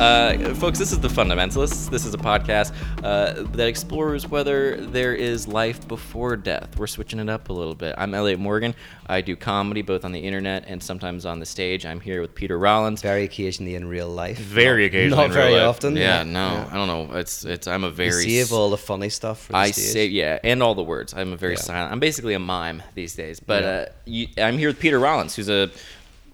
Uh, folks, this is The Fundamentalists. This is a podcast uh, that explores whether there is life before death. We're switching it up a little bit. I'm Elliott Morgan. I do comedy both on the internet and sometimes on the stage. I'm here with Peter Rollins. Very occasionally in real life. Very occasionally. Not in real very life. often. Yeah, no, I don't know. It's it's. I'm a very. You very save all the funny stuff for the I stage. say yeah, and all the words. I'm a very Yeah. silent. I'm basically a mime these days. But Yeah. uh, you, I'm here with Peter Rollins, who's a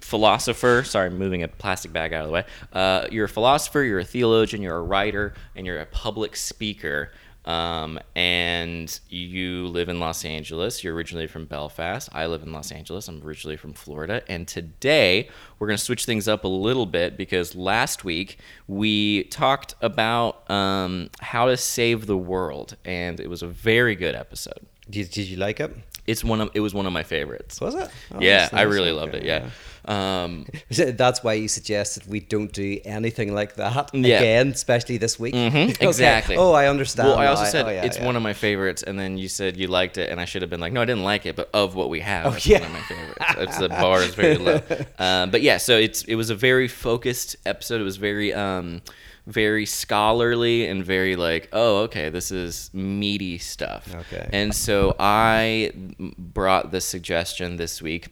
philosopher. Sorry, I'm moving a plastic bag out of the way. Uh, you're a philosopher. You're a theologian. You're a writer, and you're a public speaker. Um, and you live in Los Angeles. You're originally from Belfast. I live in Los Angeles. I'm originally from Florida. And today we're going to switch things up a little bit because last week we talked about um, how to save the world, and it was a very good episode. Did, did you like it? It's one of it was one of my favorites. Was it? Oh, yeah, that's I nice. really Okay, loved it. Yeah. Um, That's why you suggested we don't do anything like that Yeah. again, especially this week. Mhm, Okay. exactly. Oh, I understand. well, I also said oh, yeah, it's yeah. one of my favorites, and then you said you liked it, and I should have been like, no, I didn't like it, but of what we have, it's Oh, yeah. one of my favorites. It's the bar is very low. Um, but yeah, so it's it was a very focused episode. It was very um, very scholarly and very like, oh, okay, this is meaty stuff. Okay. And so I brought the suggestion this week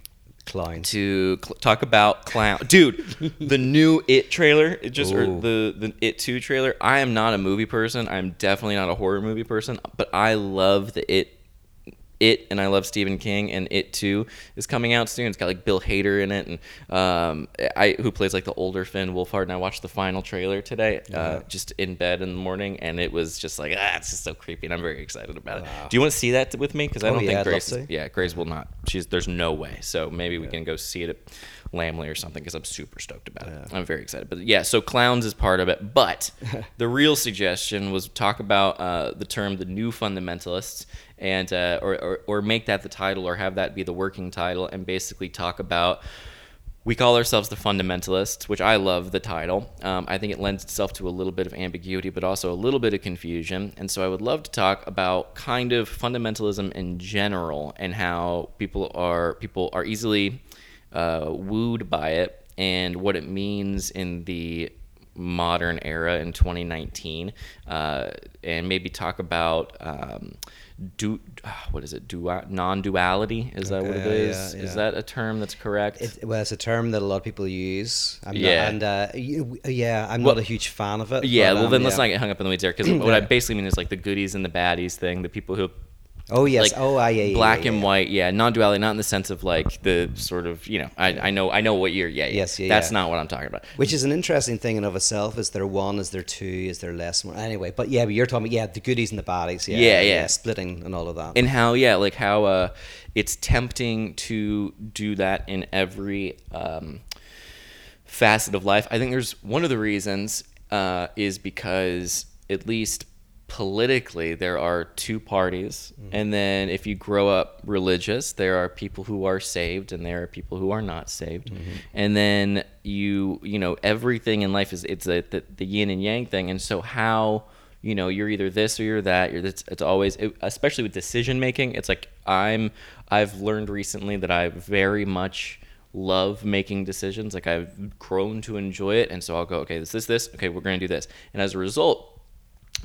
Clown. to cl- talk about clown dude the new it trailer it just or Ooh. the the it 2 trailer i am not a movie person i'm definitely not a horror movie person but i love the it it and I love Stephen King and It Too is coming out soon. It's got like Bill Hader in it and um, I who plays like the older Finn Wolfhard. And I watched the final trailer today, uh, just in bed in the morning, and it was just like ah, it's just so creepy, and I'm very excited about it. Do you want to see that with me? Because I Oh, don't yeah, think Grace. Yeah, Grace will not. She's there's no way. So maybe we can go see it Lamley or something because I'm super stoked about it. I'm very excited. But yeah, so clowns is part of it. But the real suggestion was talk about uh, the term the new fundamentalists and uh, or, or or make that the title or have that be the working title and basically talk about. We call ourselves the fundamentalists, which I love the title. Um, I think it lends itself to a little bit of ambiguity, but also a little bit of confusion. And so I would love to talk about kind of fundamentalism in general and how people are people are easily uh, wooed by it and what it means in the modern era in 2019, uh, and maybe talk about um, du- ah, what is it? Dua- non-duality? Is that what it is? yeah, Is that a term that's correct? It, well, it's a term that a lot of people use. I'm Yeah. Not, and uh, yeah, I'm Well- not a huge fan of it. yeah, but, well um, then let's not get hung up in the weeds there because what I basically mean is like the goodies and the baddies thing. The people who Oh yes. like oh, I yeah, yeah, black yeah, and white, yeah, non-duality, not in the sense of like the sort of you know I, I know I know what you're yeah, yeah. Yes, yeah, that's yeah. not what I'm talking about. Which is an interesting thing in of itself. Is there one? Is there two? Is there less? Anyway, but yeah, but you're talking. Yeah, the goodies and the baddies. Yeah, Yeah, yeah. splitting and all of that. and how yeah like how uh it's tempting to do that in every um facet of life i think there's one of the reasons uh is because at least politically there are two parties. Mm-hmm. And then if you grow up religious there are people who are saved and there are people who are not saved. Mm-hmm. And then you you know everything in life is it's a, the, the yin and yang thing. And so how you know you're either this or you're that you're it's, it's always it, especially with decision making it's like i'm i've learned recently that i very much love making decisions. Like i've grown to enjoy it. And so i'll go okay this this this. Okay we're going to do this. And as a result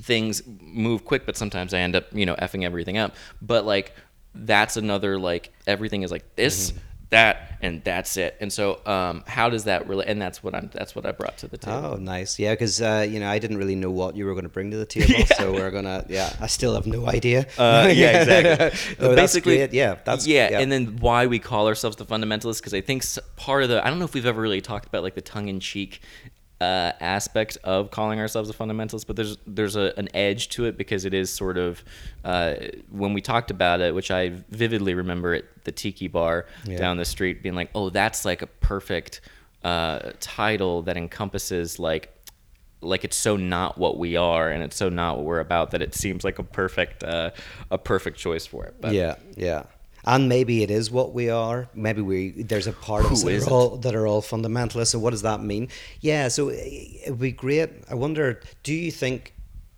things move quick but sometimes i end up you know effing everything up but like that's another like everything is like this that and that's it and so um how does that really and that's what i'm that's what i brought to the table Oh, nice. Yeah, because uh, you know I didn't really know what you were going to bring to the table, so we're gonna. Yeah, I still have no idea. Uh, yeah, exactly. oh, that's Basically, great. Yeah, that's yeah, and then why we call ourselves the fundamentalists because I think part of the I don't know if we've ever really talked about like the tongue in cheek uh, aspect of calling ourselves a fundamentalist, but there's there's a, an edge to it because it is sort of uh, when we talked about it, which I vividly remember at the Tiki Bar Yeah. down the street, being like, oh, that's like a perfect uh, title that encompasses like like it's so not what we are and it's so not what we're about that it seems like a perfect uh, a perfect choice for it. But yeah, yeah. And maybe it is what we are. Maybe we there's a part of us that are, all, that are all fundamentalists. So what does that mean? Yeah. So it would be great. I wonder. Do you think?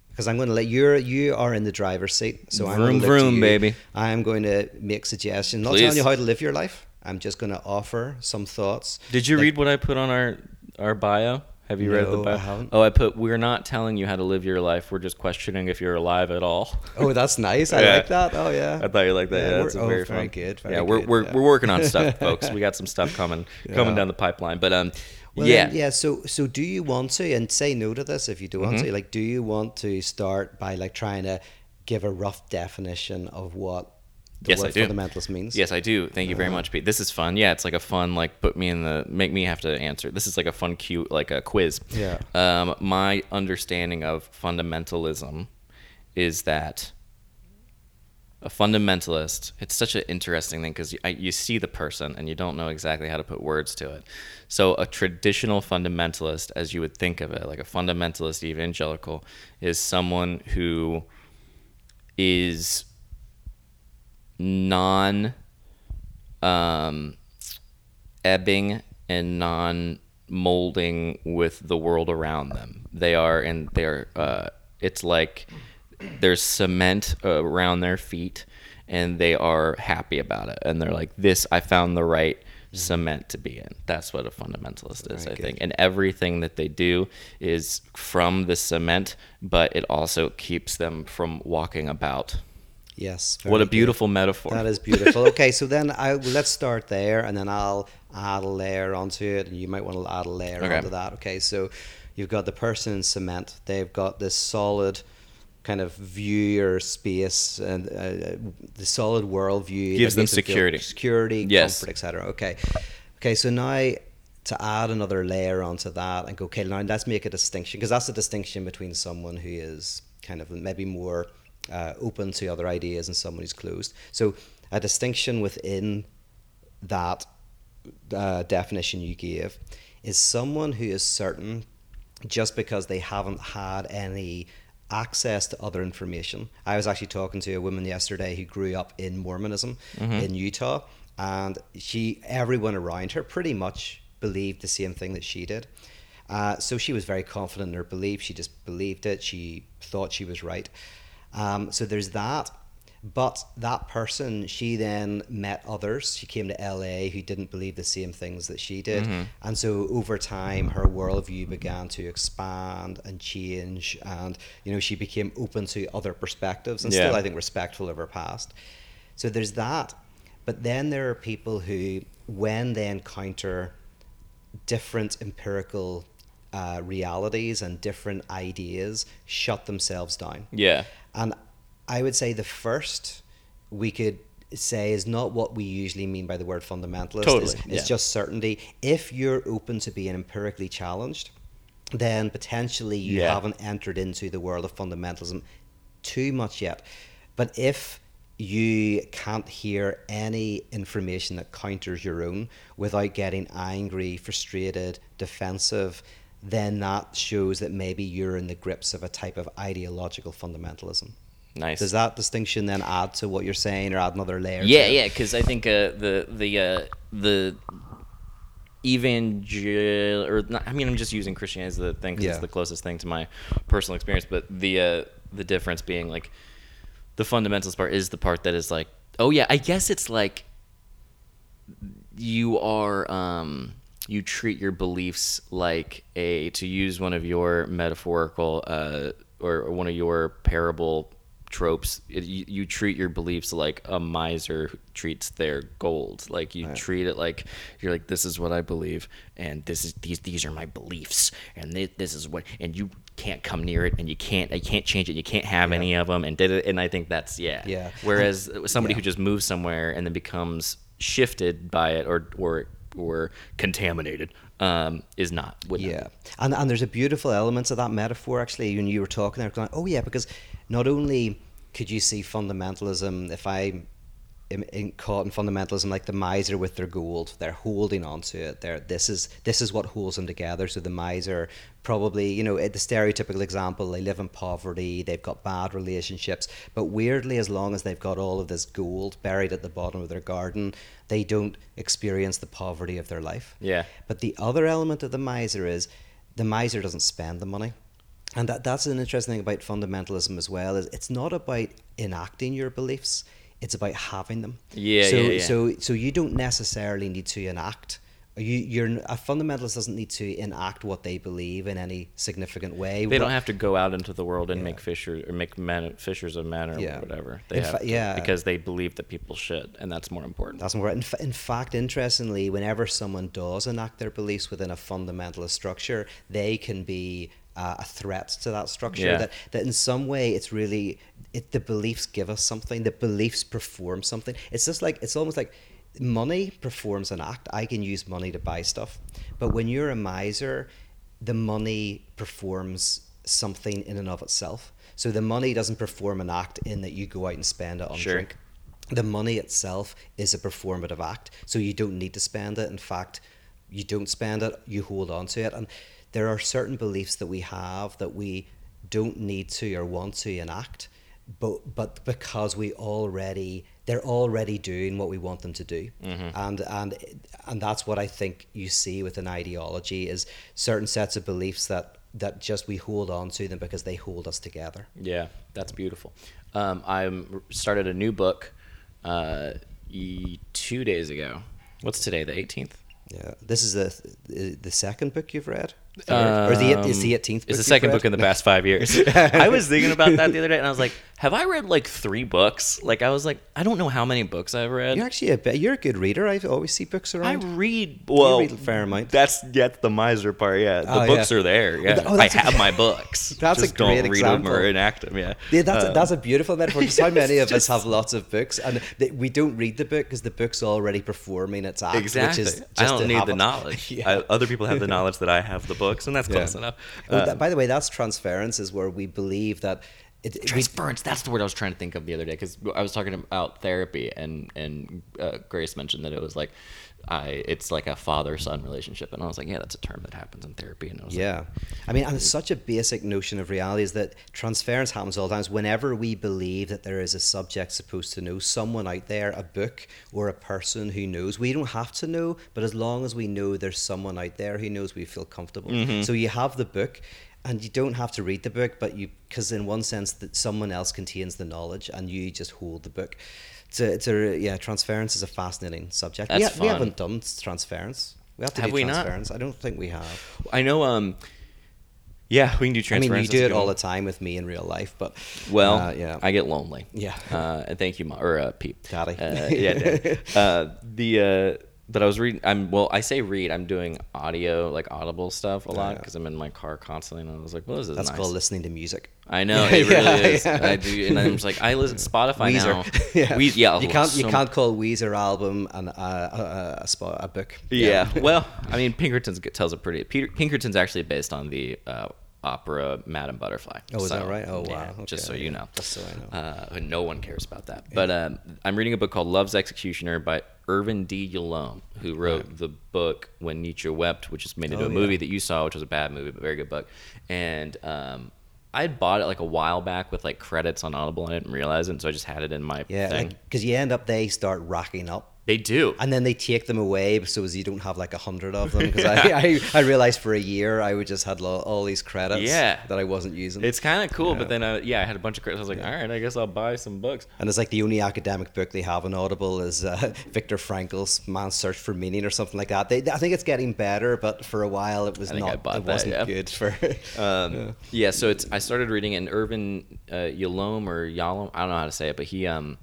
Because I'm going to let you're you are in the driver's seat. So I'm going to vroom, you. baby. I am going to make suggestions. Not Please. telling you how to live your life. I'm just going to offer some thoughts. Did you Like- read what I put on our our bio? Have you read the No, I Bible? haven't. Oh, I put we're not telling you how to live your life. We're just questioning if you're alive at all. Oh, that's nice. I Yeah. like that. Oh yeah. I thought you liked that. Yeah, Yeah, that's a oh, very, very fun. good, very yeah, we're good, we're yeah. we're working on stuff, folks. We got some stuff coming coming down the pipeline. But um, Well, yeah, then, yeah. So, so do you want to? And say no to this if you don't want Mm-hmm. to. Like, do you want to start by like trying to give a rough definition of what Yes, I do. fundamentalist means? Yes, I do. Thank you very Uh-huh. much, Pete. This is fun. Yeah, it's like a fun, like put me in the make me have to answer. This is like a fun, cute, like a quiz. Yeah. Um, my understanding of fundamentalism is that a fundamentalist. It's such an interesting thing because you, you see the person and you don't know exactly how to put words to it. So a traditional fundamentalist, as you would think of it, like a fundamentalist evangelical, is someone who is non um, ebbing and non molding with the world around them. They are, and they're, uh, it's like there's cement around their feet and they are happy about it. And they're like, this, I found the right cement to be in. That's what a fundamentalist is, Very I good. think. And everything that they do is from the cement, but it also keeps them from walking about. Yes. What a good. beautiful metaphor. That is beautiful. Okay, so then I let's start there, and then I'll add a layer onto it, and you might want to add a layer Okay. onto that. Okay, so you've got the person in cement. They've got this solid kind of view or space and uh, the solid world view Gives them makes them security. security, Yes. comfort, etc. Okay, okay. So now to add another layer onto that and go, okay, now let's make a distinction because that's a distinction between someone who is kind of maybe more uh, open to other ideas and someone who's closed. So a distinction within that uh, definition you gave is someone who is certain just because they haven't had any access to other information. I was actually talking to a woman yesterday who grew up in Mormonism in Utah, and she, everyone around her, pretty much believed the same thing that she did. Uh, so she was very confident in her belief. She just believed it. She thought she was right. Um, so there's that. But that person, she then met others. She came to LA who didn't believe the same things that she did. And so over time, her worldview began to expand and change. And, you know, she became open to other perspectives and still, I think, respectful of her past. So there's that. But then there are people who, when they encounter different empirical uh, realities and different ideas, shut themselves down. yeah. And I would say the first we could say is not what we usually mean by the word fundamentalist. Totally, It's, it's yeah. just certainty. If you're open to being empirically challenged, then potentially you Yeah. haven't entered into the world of fundamentalism too much yet. But if you can't hear any information that counters your own without getting angry, frustrated, defensive, then that shows that maybe you're in the grips of a type of ideological fundamentalism. Nice. Does that distinction then add to what you're saying or add another layer? Yeah, to yeah, because I think uh, the the uh, the evangel or not, I mean I'm just using Christianity as the thing because Yeah. it's the closest thing to my personal experience. But the uh, the difference being like the fundamentalist part is the part that is like, oh yeah, I guess it's like you are um you treat your beliefs like a to use one of your metaphorical uh or one of your parable tropes it, you, you treat your beliefs like a miser treats their gold like you treat it like you're like this is what i believe and this is these these are my beliefs and this, this is what and you can't come near it and you can't i can't change it you can't have any of them and did it and i think that's yeah Yeah. whereas somebody yeah. who just moves somewhere and then becomes shifted by it or or or contaminated um, is not. Yeah, and and there's a beautiful element to that metaphor actually. When you were talking there, going, oh yeah, because not only could you see fundamentalism if I in, caught in fundamentalism like the miser with their gold, they're holding on to it. They're this is this is what holds them together. So the miser probably you know the stereotypical example they live in poverty, they've got bad relationships, but weirdly as long as they've got all of this gold buried at the bottom of their garden, they don't experience the poverty of their life. Yeah. But the other element of the miser is the miser doesn't spend the money. And that, that's an interesting thing about fundamentalism as well is it's not about enacting your beliefs, it's about having them. Yeah, so, yeah, yeah. So so you don't necessarily need to enact you, you're a fundamentalist doesn't need to enact what they believe in any significant way. They but- don't have to go out into the world and Yeah. make fishers or make men, fishers of men or whatever. They In have fa- to, yeah. because they believe that people should, and that's more important. That's more. In, fa- in fact, interestingly, whenever someone does enact their beliefs within a fundamentalist structure, they can be uh, a threat to that structure. Yeah. That that in some way, it's really it, the beliefs give us something. The beliefs perform something. It's just like it's almost like money performs an act. I can use money to buy stuff, but when you're a miser, the money performs something in and of itself. So the money doesn't perform an act in that you go out and spend it on Sure. drink the money itself is a performative act so you don't need to spend it in fact you don't spend it you hold on to it and there are certain beliefs that we have that we don't need to or want to enact but but because we already they're already doing what we want them to do and and and that's what i think you see with an ideology is certain sets of beliefs that that just we hold on to them because they hold us together Yeah, that's beautiful. Um, I started a new book uh, two days ago. What's today? The 18th. Yeah, this is the the second book you've read, Or the is the eighteenth. It's the second book in the past five years. I was thinking about that the other day, and I was like, "Have I read like three books?" Like I was like, I don't know how many books I've read. You're actually a you're a good reader. I always see books around. I read well. read a fair amount. That's that's the miser part. Yeah, the Oh, books yeah. are there. Yeah, oh, I a- have my books. That's a Just don't great read them or enact them. Yeah, yeah, that's, Uh, a, that's a beautiful metaphor because how many of It's us have lots of books and they, we don't read the book because the book's already performing its act, exactly. which is I just don't need the knowledge. Yeah. I, other people have the knowledge that I have the books, and that's Yeah. close enough. Oh, Uh, that- by the way, that's transference, is where we believe that it, we, transference that's the word i was trying to think of the other day because i was talking about therapy and and uh, grace mentioned that it was like i it's like a father son relationship and i was like yeah that's a term that happens in therapy and I was like, Yeah. I mean, and it's such a basic notion of reality is that transference happens all the times. Whenever we believe that there is a subject supposed to know, someone out there, a book or a person who knows, we don't have to know, but as long as we know there's someone out there who knows, we feel comfortable. Mm-hmm. So you have the book. And you don't have to read the book, but you, because in one sense, that someone else contains the knowledge, and you just hold the book. It's a, it's a yeah, transference is a fascinating subject. we, That's ha- we haven't done transference. We have to Have do we not? transference. I don't think we have. i know um yeah we can do transference. I mean, you do it all the time with me in real life, but well uh, yeah, i get lonely Yeah. uh, and thank you Ma, or uh, pete Daddy. uh, yeah Dad. uh, the uh but I was reading. I'm well. I say read. I'm doing audio, like audible stuff a lot yeah. because I'm in my car constantly, and I was like, "Well, this is that's nice." called listening to music. I know it really Yeah, is. yeah. I do, and I'm just like, I listen Spotify now. Weezer, yeah, We, yeah, you can't you can't call Weezer album and uh, a, a, spot, a book. Yeah. well, I mean, Pinkerton's tells a pretty. Peter, Pinkerton's actually based on the uh, opera Madame Butterfly. Oh, is that right? Oh, yeah, wow. Just so you know. Just so I know. Uh, no one cares about that. But um, I'm reading a book called Love's Executioner by Irvin D. Yalom, who wrote the book When Nietzsche Wept, which is made into Oh, a yeah. movie that you saw, which was a bad movie, but very good book. And um, I had bought it like a while back with like credits on Audible. and I didn't realize it, and so I just had it in my Yeah, because you end up they start racking up. They do. And then they take them away so as you don't have like a hundred of them. Because I, I, I realized for a year I would just had lo- all these credits Yeah. that I wasn't using. It's kind of cool, Yeah. but then uh, yeah, I had a bunch of credits. I was like, all right, I guess I'll buy some books. And it's like the only academic book they have on Audible is uh, Viktor Frankl's Man's Search for Meaning or something like that. They, I think it's getting better, but for a while it was I I not. It that, wasn't yeah. good for. Um, yeah. so it's I started reading an Irvin uh, Yalom or Yalom. I don't know how to say it, but he um,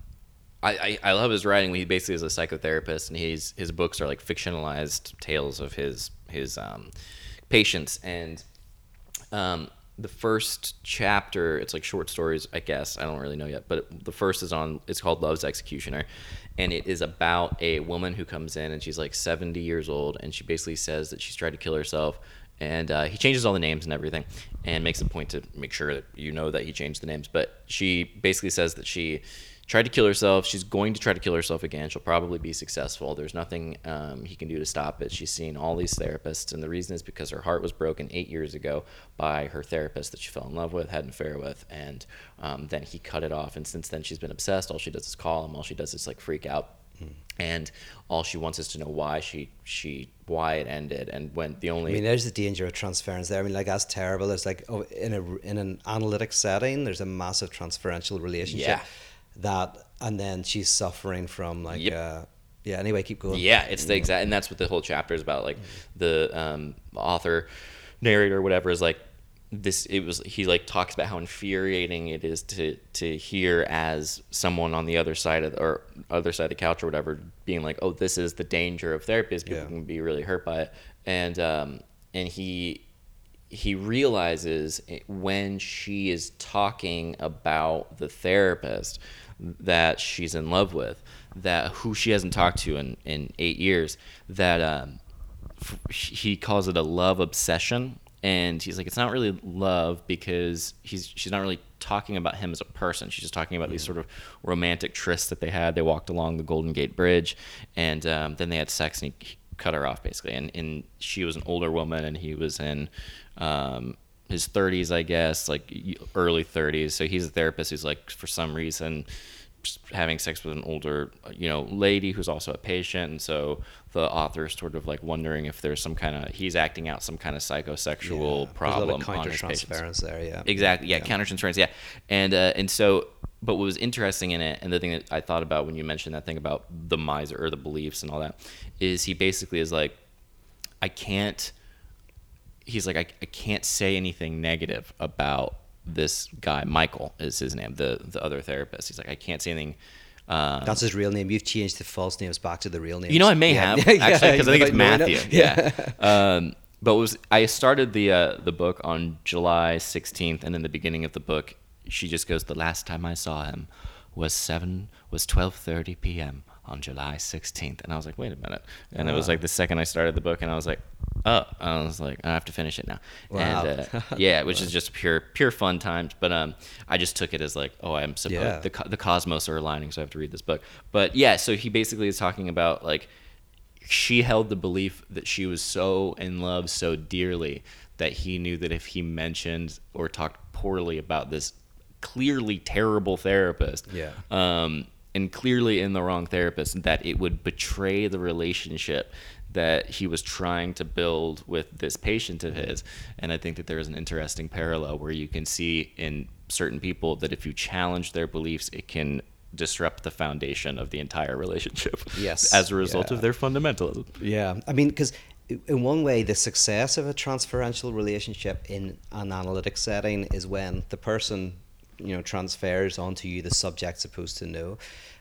I, I, I love his writing. He basically is a psychotherapist, and he's his books are like fictionalized tales of his his um, patients. And um, the first chapter, it's like short stories, I guess. I don't really know yet, but the first is on. It's called Love's Executioner, and it is about a woman who comes in and she's like 70 years old, and she basically says that she's tried to kill herself. And uh, he changes all the names and everything, and makes a point to make sure that you know that he changed the names. But she basically says that she tried to kill herself. She's going to try to kill herself again. She'll probably be successful. There's nothing um, he can do to stop it. She's seen all these therapists, and the reason is because her heart was broken eight years ago by her therapist that she fell in love with, had an affair with, and um, then he cut it off. And since then, she's been obsessed. All she does is call him. All she does is like freak out. And all she wants is to know why she she why it ended and when the only I mean, there's the danger of transference there. I mean, like that's terrible. There's like oh, in a in an analytic setting, there's a massive transferential relationship Yeah. That, and then she's suffering from like Yep. uh, Yeah. Anyway, keep going. Yeah, it's the exact, and that's what the whole chapter is about. Like the um, author, narrator, whatever, is like this. It was he like talks about how infuriating it is to to hear as someone on the other side of the, or other side of the couch or whatever, being like, "Oh, this is the danger of therapy. is People Yeah. can be really hurt by it," and um, and he he realizes when she is talking about the therapist that she's in love with, that who she hasn't talked to in, in eight years, that um, f- he calls it a love obsession. And he's like, it's not really love because he's she's not really talking about him as a person. She's just talking about these sort of romantic trysts that they had. They walked along the Golden Gate Bridge, and um, then they had sex, and he cut her off basically. And, and she was an older woman, and he was in um, his 30s, I guess, like early 30s. So he's a therapist who's like, for some reason, having sex with an older, you know, lady who's also a patient. And so the author is sort of like wondering if there's some kind of he's acting out some kind of psychosexual Yeah, problem on his patients. counter-transference there. Yeah. Exactly. Yeah, countertransference. Yeah, and uh, and so, but what was interesting in it, and the thing that I thought about when you mentioned that thing about the miser or the beliefs and all that, is he basically is like, I can't. He's like, I, I can't say anything negative about this guy. Michael is his name, the the other therapist. He's like, I can't say anything. Um, That's his real name. You've changed the false names back to the real names. you know, I may Yeah. have actually because I think it's Matthew. it. Yeah. um, but was I started the uh, the book on July 16th, and in the beginning of the book, she just goes, "The last time I saw him was seven was 12:30 p.m. on July 16th," and I was like, "Wait a minute!" And it was like the second I started the book, and I was like, "Oh," I was like, "I have to finish it now." Wow. And uh, yeah, which is just pure pure fun times. But um, I just took it as like, oh, I'm supposed Yeah. the the cosmos are aligning, so I have to read this book. But yeah, so he basically is talking about like she held the belief that she was so in love so dearly that he knew that if he mentioned or talked poorly about this clearly terrible therapist Yeah. um, and clearly in the wrong therapist that it would betray the relationship that he was trying to build with this patient of his and i think that there is an interesting parallel where you can see in certain people that if you challenge their beliefs it can disrupt the foundation of the entire relationship Yes. as a result Yeah. of their fundamentalism Yeah, I mean, because in one way, the success of a transferential relationship in an analytic setting is when the person, you know, transfers onto you the subject supposed to know,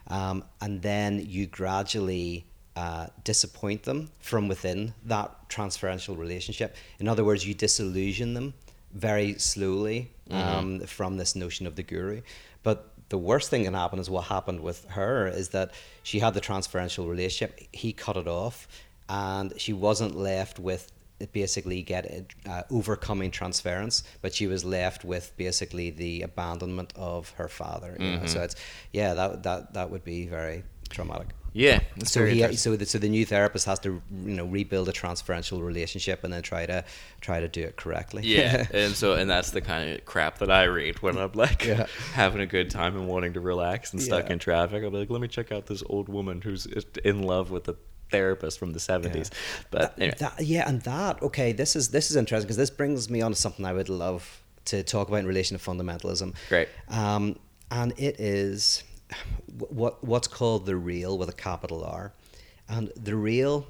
um, and then you gradually uh, disappoint them from within that transferential relationship. In other words, you disillusion them very slowly um, from this notion of the guru. But the worst thing can happen is what happened with her is that she had the transferential relationship. He cut it off, and she wasn't left with basically get uh, overcoming transference, but she was left with basically the abandonment of her father. Know? So it's yeah, that that that would be very traumatic. Yeah So he, so the, so the new therapist has to you know rebuild a transferential relationship and then try to try to do it correctly. Yeah, and so and that's the kind of crap that I read when I'm like Yeah. having a good time and wanting to relax and stuck Yeah. in traffic. I'll be like, let me check out this old woman who's in love with a therapist from the 70s. But anyway, That, yeah, and that okay. This is this is interesting because this brings me on to something I would love to talk about in relation to fundamentalism. Great. Um, and it is what what's called the real with a capital R, and the real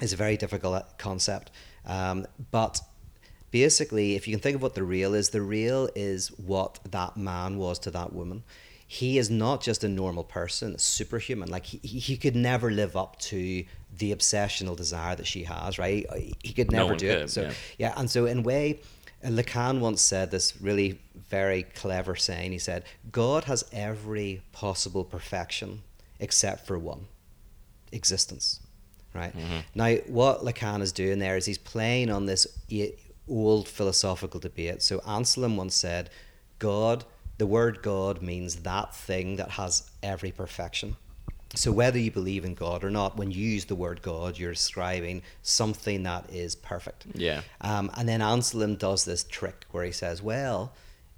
is a very difficult concept. Um, but basically, if you can think of what the real is, the real is what that man was to that woman. He is not just a normal person, superhuman. Like he, he could never live up to the obsessional desire that she has, right? He could never one do could, it. So yeah. yeah, and so in a way, Lacan once said this really very clever saying. He said, God has every possible perfection except for one existence. Right? Mm-hmm. Now, what Lacan is doing there is he's playing on this old philosophical debate. So, Anselm once said, God, the word God means that thing that has every perfection. So whether you believe in God or not, when you use the word God, you're describing something that is perfect. Yeah. Um, and then Anselm does this trick where he says, well,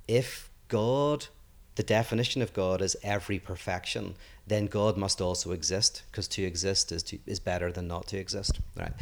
if God, the definition of God is every perfection, then God must also exist because to exist is to, is better than not to exist. Right.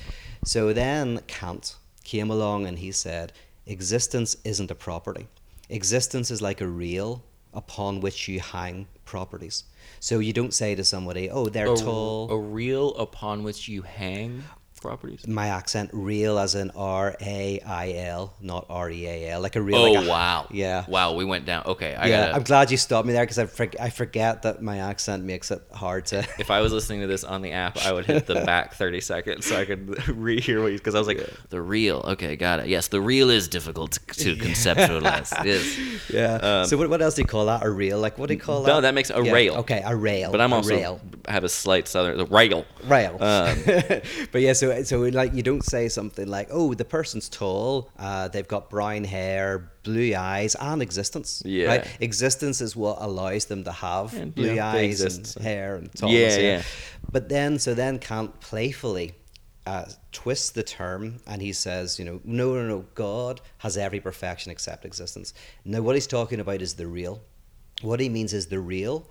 So then Kant came along and he said, existence isn't a property. Existence is like a reel upon which you hang properties. So you don't say to somebody, "Oh, they're a, tall." a reel upon which you hang properties. My accent, real as in R A I L, not R E A L, like a real. Oh like a- wow! Yeah. Wow, we went down. Okay, I yeah, gotta. I'm glad you stopped me there because I, for, I forget that my accent makes it hard to. if I was listening to this on the app, I would hit the back 30 seconds so I could rehear what you because I was like, the real. Okay, got it. Yes, the real is difficult to, conceptualize. Is. yeah. so what, what else do you call that? A real? Like what do you call that? Um, No, that makes a Yeah, rail. Okay, a rail. But I'm also rail. have a slight southern the rail. rail. Um, but yeah, so so like you don't say something like, "Oh, the person's tall, uh, they've got brown hair, blue eyes, and existence." Yeah. right. Existence is what allows them to have blue they eyes and exist. hair and tallness. Yeah, yeah. But then, so then Kant playfully uh, twists the term and he says, you know, no, no, no, God has every perfection except existence. Now, what he's talking about is the real. What he means is the real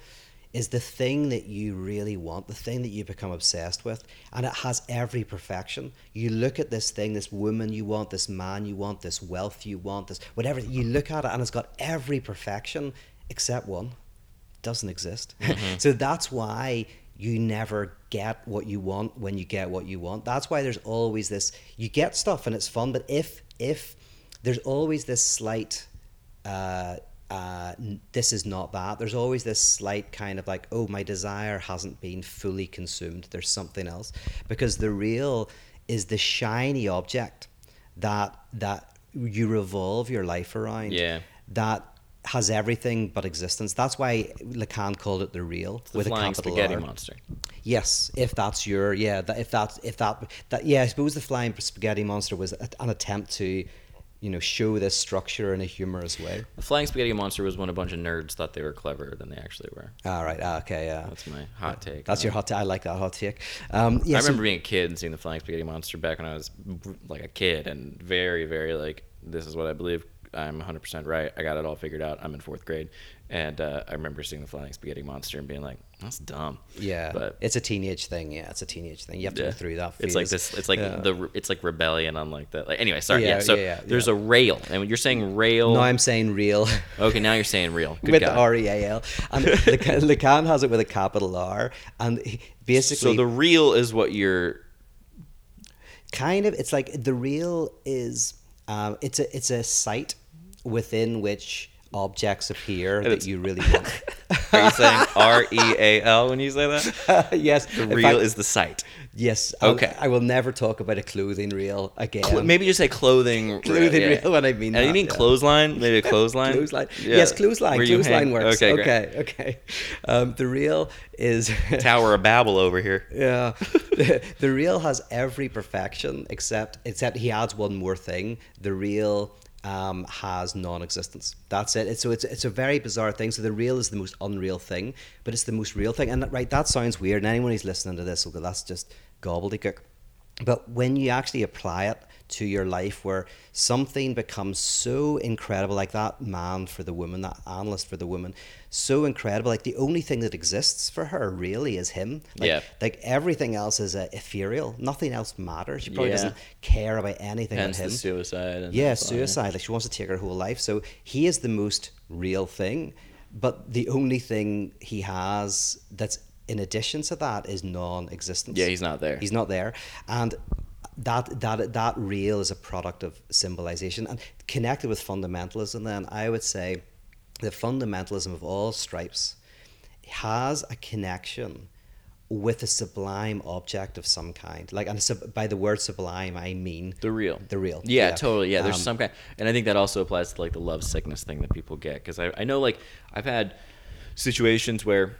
is the thing that you really want, the thing that you become obsessed with, and it has every perfection. You look at this thing, this woman you want, this man you want, this wealth you want, this whatever, you look at it and it's got every perfection except one doesn't exist. so that's why you never get what you want when you get what you want. That's why there's always this you get stuff and it's fun, but if if there's always this slight uh uh, this is not that. There's always this slight kind of like, oh, my desire hasn't been fully consumed. There's something else, because the real is the shiny object that that you revolve your life around. Yeah. that has everything but existence. That's why Lacan called it the real the with a flying capital spaghetti R. monster. Yes, if that's your yeah, that, if that if that that yeah, I suppose the flying spaghetti monster was a- an attempt to, you know, show this structure in a humorous way. The flying spaghetti monster was when a bunch of nerds thought they were cleverer than they actually were. All right, ah, okay, yeah. That's my hot take. That's your hot take. I like that hot take. Um, yeah, I so- remember being a kid and seeing the flying spaghetti monster back when I was like a kid and very, very like, this is what I believe. I'm 100% right. I got it all figured out. I'm in fourth grade. And uh, I remember seeing the flying spaghetti monster and being like, that's dumb. yeah, But it's a teenage thing. Yeah, it's a teenage thing. You have to yeah. go through that. It's like phase. this. It's like Yeah. the. It's like rebellion on like that. Like anyway, sorry. Yeah. Yeah, so there's a rail, and you're saying rail. No, I'm saying real. okay, now you're saying real. Good with God. the R E A L, and Lacan, Lacan has it with a capital R, and he- basically So the real is what you're. kind of it's like the real is um, it's a it's a site within which objects appear that you really want. Are you saying R E A L when you say that? yes, The real fact, is the site. yes. I'll- Okay. I will never talk about a clothing reel again. Cl- maybe just say clothing. Clothing yeah. reel when I mean And you mean yeah. clothesline? Maybe a clothesline. Clothesline. Yeah. Yes, clothesline. Where Clothesline hang- works. Okay, great. okay, okay. Um, the reel is Tower of Babel over here. Yeah, the, the real has every perfection except except he adds one more thing. The real um, has non-existence. That's it. It's, so it's it's a very bizarre thing. So the real is the most unreal thing, but it's the most real thing. And right, that sounds weird. And anyone who's listening to this will go, "That's just gobbledygook." But when you actually apply it to your life, where something becomes so incredible, like that man for the woman, that analyst for the woman, so incredible, like the only thing that exists for her really is him. Like, Yeah. like everything else is uh, ethereal. Nothing else matters. She probably Yeah. doesn't care about anything Hence the him. suicide. And Yeah, suicide. Like she wants to take her whole life. So he is the most real thing, but the only thing he has that's in addition to that is non-existence. Yeah, he's not there. He's not there, and that that that real is a product of symbolization and connected with fundamentalism. Then I would say the fundamentalism of all stripes has a connection with a sublime object of some kind. Like, and sub- by the word sublime, I mean The real. The real. Yeah, totally. Yeah, there's Um, some kind, and I think that also applies to like the love sickness thing that people get because I, I know like I've had situations where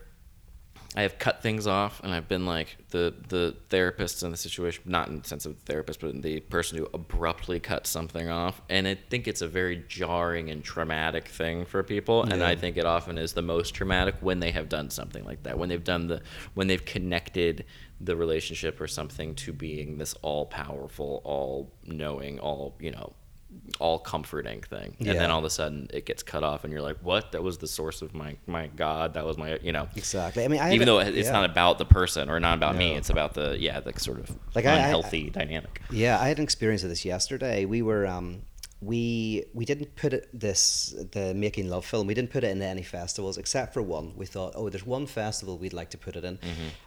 I have cut things off and I've been like the the therapist in the situation, not in the sense of the therapist, but in the person who abruptly cuts something off, and I think it's a very jarring and traumatic thing for people, and I think it often is the most traumatic when they have done something like that, when they've done the when they've connected the relationship or something to being this all powerful, all knowing, all you know, all comforting thing, and then all of a sudden it gets cut off, and you're like, what? That was the source of my my God. That was my you know. Exactly. I mean, I Even though it's yeah. not about the person or not about me, it's about the yeah, the sort of Like, I- I- unhealthy dynamic. Yeah, I had an experience of this yesterday. We were, um, we we didn't put it this the making love film we didn't put it in any festivals except for one we thought oh there's one festival we'd like to put it in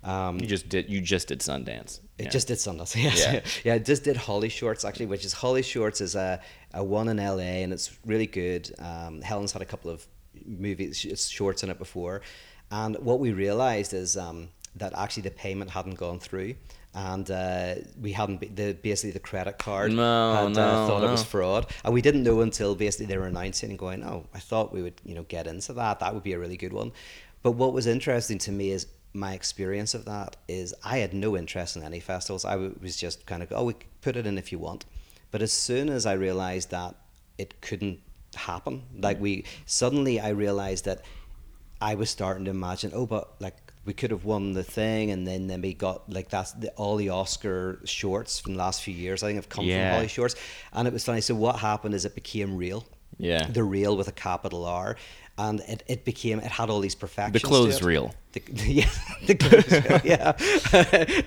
um, You just did. You just did Sundance. it Yeah. just did Sundance yes Yeah. yeah. yeah it just did Holly Shorts actually which is Holly Shorts is a, a one in LA and it's really good um, Helen's had a couple of movies shorts in it before and what we realized is um, that actually the payment hadn't gone through and uh, we hadn't be, the basically the credit card No, had, uh, no, thought it was fraud. And we didn't know until basically they were announcing and going oh I thought we would you know get into that. That would be a really good one. But what was interesting to me is my experience of that is I had no interest in any festivals. I w- was just kind of oh we put it in if you want. But as soon as I realized that it couldn't happen like we suddenly I realized that I was starting to imagine, oh, but like we could have won the thing, and then then we got like that's the, all the Oscar shorts from the last few years. I think have come Yeah. from Holly Shorts, and it was funny. So what happened is it became real. Yeah. the real with a capital R, and it, it became it had all these perfections. The clothes reel. The, yeah, the clothes reel, yeah.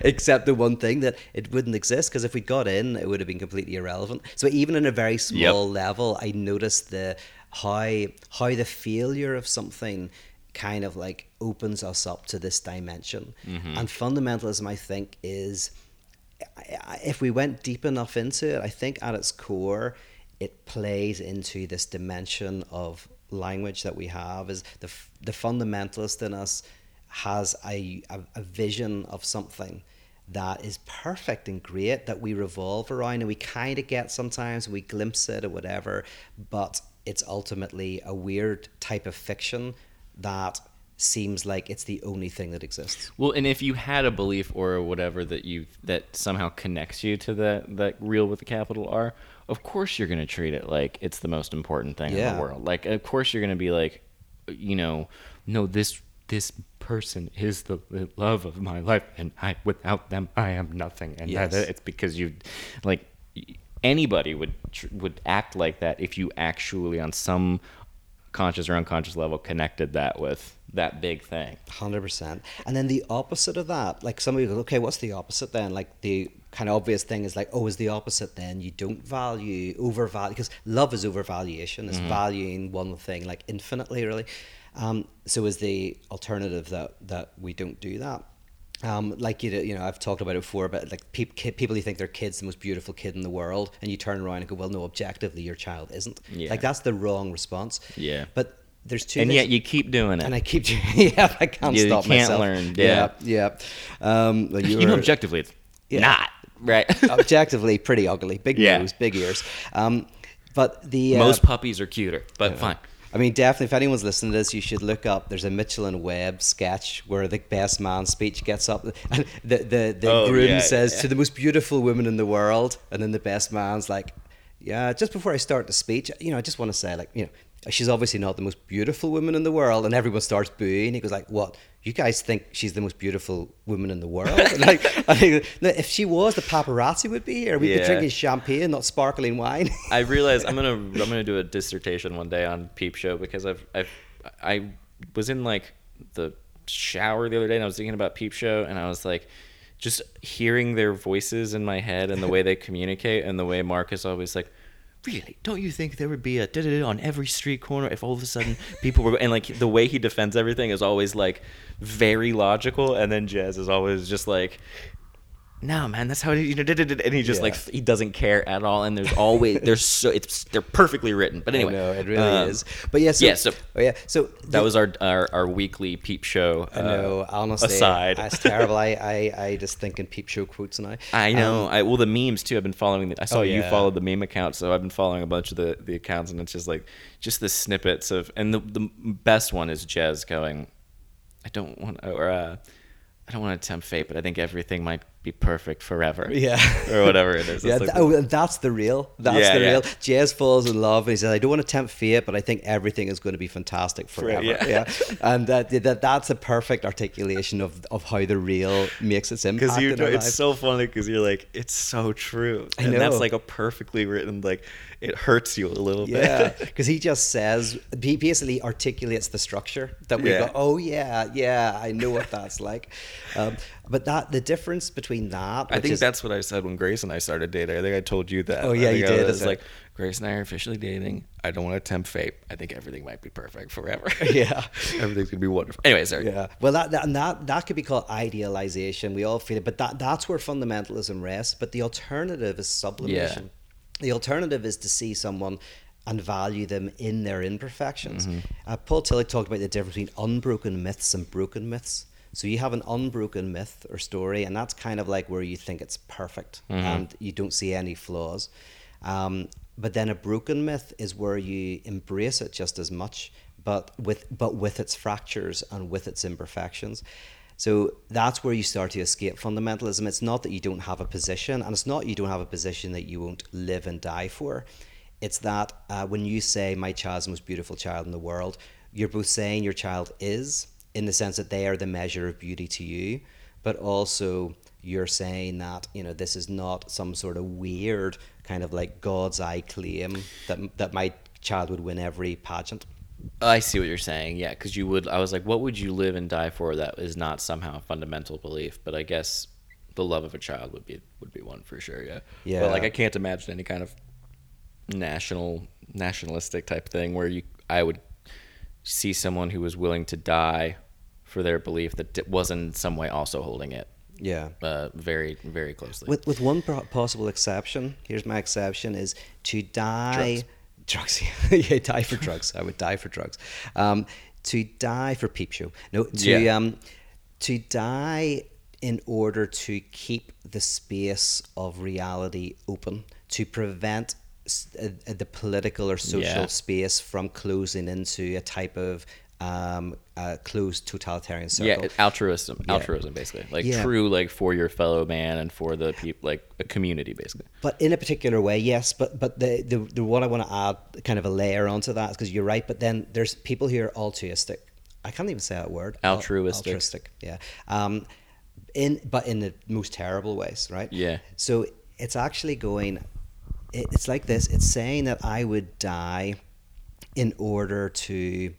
Except the one thing that it wouldn't exist because if we got in, it would have been completely irrelevant. So even in a very small level, I noticed the how how the failure of something kind of like opens us up to this dimension. Mm-hmm. And fundamentalism, I think, is if we went deep enough into it, I think at its core, it plays into this dimension of language that we have. Is the the fundamentalist in us has a, a, a vision of something that is perfect and great that we revolve around and we kind of get sometimes we glimpse it or whatever, but it's ultimately a weird type of fiction that seems like it's the only thing that exists. Well, and if you had a belief or whatever that you that somehow connects you to that that real with the capital R, of course you're going to treat it like it's the most important thing in the world. Like, of course you're going to be like, you know, no, this this person is the, the love of my life, and I without them I am nothing. And that- it's because you, like, anybody would would act like that if you actually on some conscious or unconscious level connected that with that big thing. Hundred percent. And then the opposite of that, like somebody goes, okay, what's the opposite then? Like the kind of obvious thing is like, oh, is the opposite then you don't value overvalue because love is overvaluation. It's valuing one thing like infinitely, really. Um, so is the alternative that that we don't do that. Um, like you, you know, I've talked about it before, but like kid, people you think their kid's the most beautiful kid in the world, and you turn around and go, well, no, objectively, your child isn't. Yeah. Like that's the wrong response. Yeah. But there's two. and things- yet you keep doing it. and I keep doing, yeah, I can't. You stop can't myself. learn, yeah. yeah. yeah. Um, well, you know, objectively, it's Yeah. not right. objectively pretty ugly, big Yeah. nose, big ears. Um, but the uh, Most puppies are cuter, but fine. I mean, definitely, if anyone's listening to this, you should look up. There's a Mitchell and Webb sketch where the best man speech gets up, and the the, the Oh, groom yeah, says yeah. to the most beautiful woman in the world, and then the best man's like, "Yeah, just before I start the speech, you know, I just want to say, like, you know, she's obviously not the most beautiful woman in the world," and everyone starts booing. He goes like, "What? You guys think she's the most beautiful woman in the world?" Like, I think if she was, the paparazzi would be here. We'd be drinking champagne, not sparkling wine. I realize I'm gonna I'm gonna do a dissertation one day on Peep Show because I've I've I was in like the shower the other day and I was thinking about Peep Show and I was like just hearing their voices in my head and the way they communicate and the way Mark is always like really? Don't you think there would be a on every street corner if all of a sudden people were and like the way he defends everything is always like very logical and then Jez is always just like no man that's how it, you know da-da-da," and he just Yeah. like he doesn't care at all and there's always there's so it's they're perfectly written but anyway no, it really um, is. But yeah, so, yeah, so- oh yeah, so that was our our, our weekly peep show I know, uh, honestly, aside That's terrible. I, I, I just think in peep show quotes and I I know. Um, I well the memes too. I've been following. The, I saw Oh, you yeah. followed the meme account, so I've been following a bunch of the, the accounts, and it's just like just the snippets of. And the the best one is Jez going, "I don't want or uh, I don't want to tempt fate, but I think everything might be perfect forever." yeah. or whatever it is. Yeah, like th- oh, that's the real. That's Yeah, the yeah. real. Jez falls in love, and he says, "I don't want to tempt fate, but I think everything is going to be fantastic forever." yeah. yeah, and that, that that's a perfect articulation of of how the real makes its impact. because you it's so funny because you're like it's so true and that's like a perfectly written like it hurts you a little Yeah, bit. because he just says he basically articulates the structure that we Yeah. go, oh yeah, yeah, I know what that's like. Um, but that the difference between that, I think is- that's what I said when Grace and I started dating. I think I told you that. Oh, yeah, you I did, was like. Grace and I are officially dating. I don't want to tempt fate. I think everything might be perfect forever. Yeah. everything's gonna be wonderful. Anyway, sorry. Yeah. Well, that, that and that that could be called idealization. We all feel it, but that that's where fundamentalism rests. But the alternative is sublimation. The alternative is to see someone and value them in their imperfections. Mm-hmm. Uh, Paul Tillich talked about the difference between unbroken myths and broken myths. So you have an unbroken myth or story, and that's kind of like where you think it's perfect Mm-hmm. and you don't see any flaws. Um, but then a broken myth is where you embrace it just as much, but with but with its fractures and with its imperfections. So that's where you start to escape fundamentalism. It's not that you don't have a position, and it's not you don't have a position that you won't live and die for. It's that uh, when you say my child's the most beautiful child in the world, you're both saying your child is, in the sense that they are the measure of beauty to you, but also you're saying that you know this is not some sort of weird kind of like God's eye claim that that my child would win every pageant. I see what you're saying. Yeah, because you would. I was like, what would you live and die for? That is not somehow a fundamental belief, but I guess the love of a child would be would be one for sure. Yeah. Yeah. But like, I can't imagine any kind of national nationalistic type thing where you I would see someone who was willing to die for their belief that d- was in some way also holding it Yeah. uh, very very closely. With with one possible exception. Here's my exception: is to die. Drugs. yeah, die for drugs. I would die for drugs. Um, to die for peep show. No, to Yeah. um, to die in order to keep the space of reality open, to prevent s- uh, the political or social Yeah. space from closing into a type of um, uh, closed totalitarian circle. yeah, altruism, altruism, basically, like Yeah. true, like for your fellow man and for the people, like a community, basically. but in a particular way, yes. But but the the, the what I want to add, kind of a layer onto that, because you're right. But then there's people who are altruistic. I can't even say that word. Altruistic. altruistic. Yeah. Um, in but in the most terrible ways, right? Yeah. So it's actually going. it- It's like this. It's saying that I would die in order to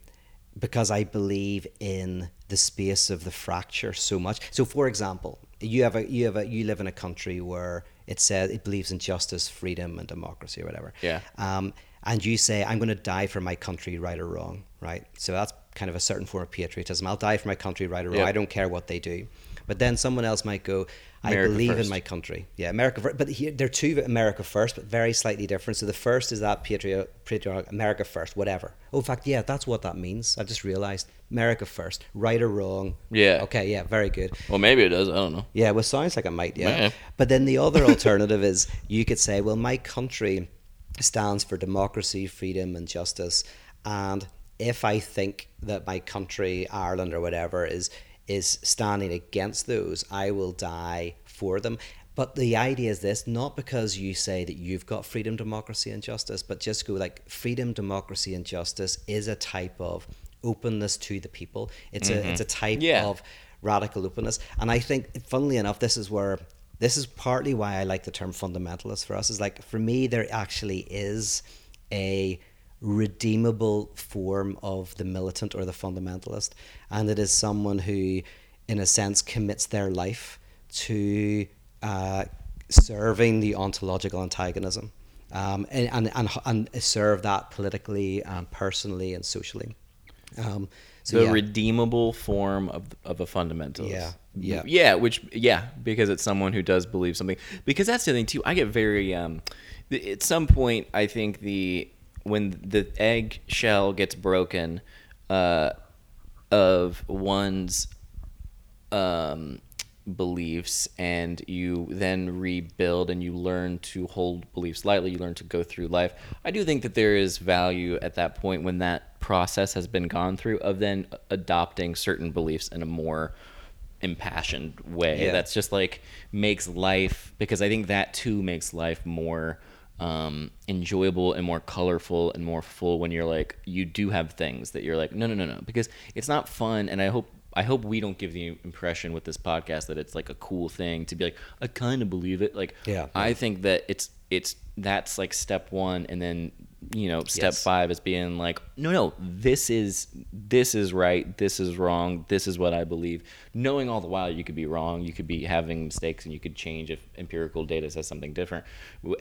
because I believe in the space of the fracture so much. So, for example, you have a you have a you live in a country where it says it believes in justice, freedom, and democracy, or whatever. Yeah. Um, and you say, I'm going to die for my country, right or wrong, right? So that's kind of a certain form of patriotism. I'll die for my country, right or wrong. Yep. I don't care what they do. But then someone else might go, I believe first. in my country. Yeah, America. But here, they're two America first, but very slightly different. So the first is that patriot, patriot, America first, whatever. Oh, in fact, yeah, that's what that means. I just realized America first, right or wrong. Yeah. Okay, yeah, very good. Well, maybe it does. I don't know. Yeah, well, sounds like it might, yeah. Yeah. But then the other alternative is you could say, well, my country stands for democracy, freedom, and justice. And if I think that my country, Ireland or whatever, is is standing against those, I will die for them. But the idea is this not because you say that you've got freedom, democracy, and justice, but just go like freedom, democracy, and justice is a type of openness to the people. It's a mm-hmm. it's a type Yeah. of radical openness. And I think, funnily enough, this is where this is partly why I like the term fundamentalist for us. Is like for me, there actually is a redeemable form of the militant or the fundamentalist, and it is someone who, in a sense, commits their life to uh, serving the ontological antagonism. Um, and, and, and, and serve that politically and personally and socially. Um, so the yeah. redeemable form of of a fundamentalist. Yeah, yeah. yeah. Which yeah, because it's someone who does believe something. Because that's the thing too. I get very um, at some point I think the when the egg shell gets broken, uh, of one's um beliefs and you then rebuild and you learn to hold beliefs lightly you learn to go through life i do think that there is value at that point when that process has been gone through of then adopting certain beliefs in a more impassioned way Yeah. that's just like makes life because i think that too makes life more um, enjoyable and more colorful and more full when you're like you do have things that you're like no no no no because it's not fun and i hope I hope we don't give the impression with this podcast that it's like a cool thing to be like I kind of believe it. Like Yeah. I think that it's it's that's like step 1 and then you know step Yes. 5 is being like no no this is this is right this is wrong this is what I believe knowing all the while you could be wrong you could be having mistakes and you could change if empirical data says something different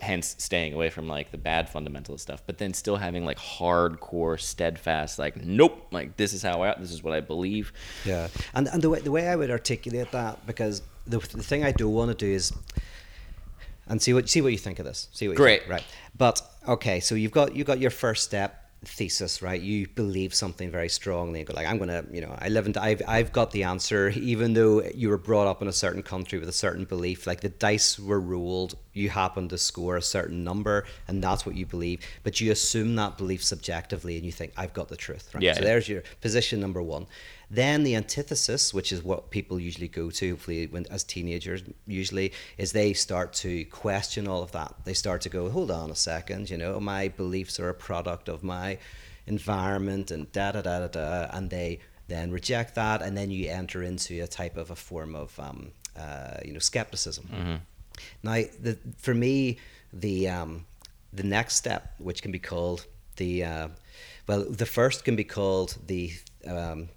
hence staying away from like the bad fundamentalist stuff but then still having like hardcore steadfast like nope like this is how I this is what I believe Yeah, and and the way the way I would articulate that because the the thing I don't want to do is and see what see what you think of this. See what you Great. think, right? But okay, so you've got you've got your first step thesis, right? You believe something very strongly. You go like, I'm gonna, you know, I live in, I've I've got the answer, even though you were brought up in a certain country with a certain belief. Like the dice were rolled, you happen to score a certain number, and that's what you believe. But you assume that belief subjectively, and you think, I've got the truth, right? Yeah. So there's your position number one. Then the antithesis, which is what people usually go to, hopefully when as teenagers, usually is they start to question all of that. They start to go, hold on a second, you know, my beliefs are a product of my environment and da da da da da, and they then reject that, and then you enter into a type of a form of um, uh, you know skepticism. Now, the, for me, the um, the next step, which can be called the uh, well, the first can be called the um,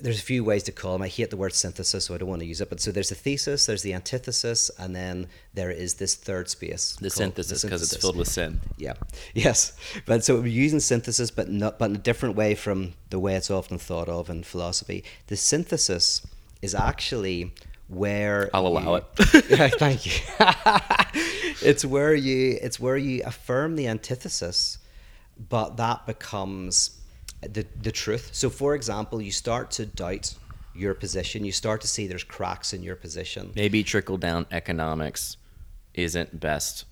there's a few ways to call them. I hate the word synthesis, so I don't want to use it. But so there's the thesis, there's the antithesis, and then there is this third space. the synthesis because it's filled with sin Yeah. Yes. But so we're using synthesis, but not, but in a different way from the way it's often thought of in philosophy. The synthesis is actually where I'll allow you- it. Yeah, Thank you. it's where you it's where you affirm the antithesis, but that becomes the the truth. So, for example, you start to doubt your position. You start to see there's cracks in your position. maybe trickle down economics isn't best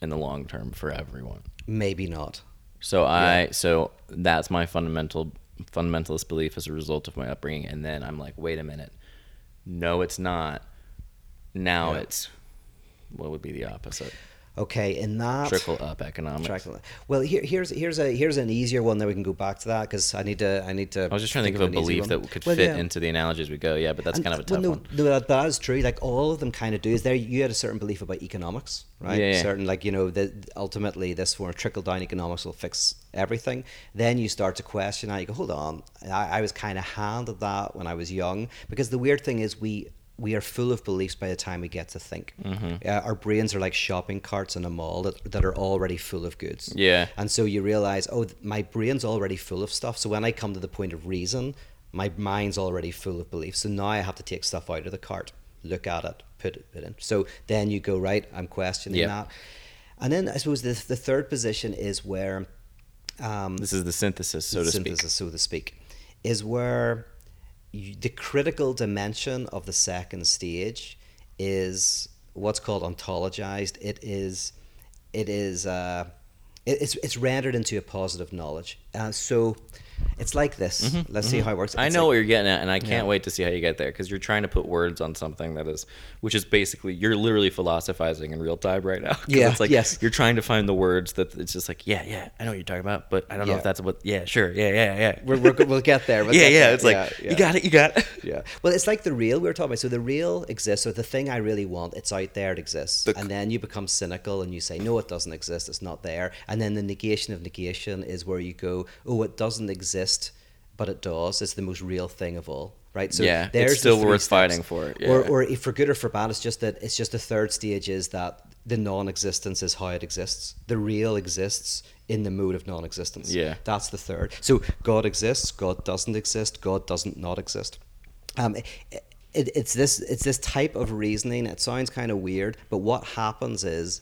in the long term for everyone Maybe not. So I so that's my fundamental fundamentalist belief as a result of my upbringing, and then I'm like, wait a minute, no, it's not. Now Yeah. it's what would be the opposite? Okay, and that Trickle up economics. Trickle. Well, here, here's here's a here's an easier one that we can go back to that because I need to I need to. I was just trying to think of a belief that could Well, fit yeah. into the analogies we go. Yeah, but that's And, kind of a tough well, no, one. No, that, that is true. Like all of them kind of do. Is there you had a certain belief about economics, right? Yeah, yeah. Certain like you know that ultimately this form of trickle down economics will fix everything. Then you start to question that. You go, hold on. I, I was kind of handed that when I was young because the weird thing is we. We are full of beliefs by the time we get to think. Mm-hmm. Uh, our brains are like shopping carts in a mall that, that are already full of goods. Yeah. And so you realize, oh, my brain's already full of stuff. So when I come to the point of reason, my mind's already full of beliefs. So now I have to take stuff out of the cart, look at it, put it in. So then you go, right, I'm questioning Yeah. that. And then I suppose the, the third position is where um, This is the synthesis, so to speak. synthesis, so to speak, is where the critical dimension of the second stage is what's called ontologized. It is, it is, uh, it- it's it's rendered into a positive knowledge. Uh, so it's like this. Let's see how it works. Mm-hmm, I know like- what you're getting at, and I can't Yeah. wait to see how you get there because you're trying to put words on something that is, which is basically you're literally philosophizing in real time right now. Yeah, it's like yes. you're trying to find the words that it's just like, yeah, yeah, I know what you're talking about, but I don't know if that's what. Yeah, sure, yeah, yeah, yeah. We're, we're, we'll get there. We'll yeah, get yeah. there. It's like Yeah, yeah. you got it, you got it. Yeah. Well, it's like the real we were talking about. So the real exists. So the thing I really want, it's out there. It exists. The- and then you become cynical and you say, no, it doesn't exist. It's not there. And then the negation of negation is where you go, oh, it doesn't exist, but it does. It's the most real thing of all. Right. So Yeah, it's there's the still three worth steps. fighting for, Or, yeah. or if for good or for bad, it's just that it's just the third stage is that the non-existence is how it exists. The real exists in the mode of non-existence. Yeah. That's the third. So God exists, God doesn't exist, God doesn't not exist. Um, it, it, it's this it's this type of reasoning. It sounds kind of weird, but what happens is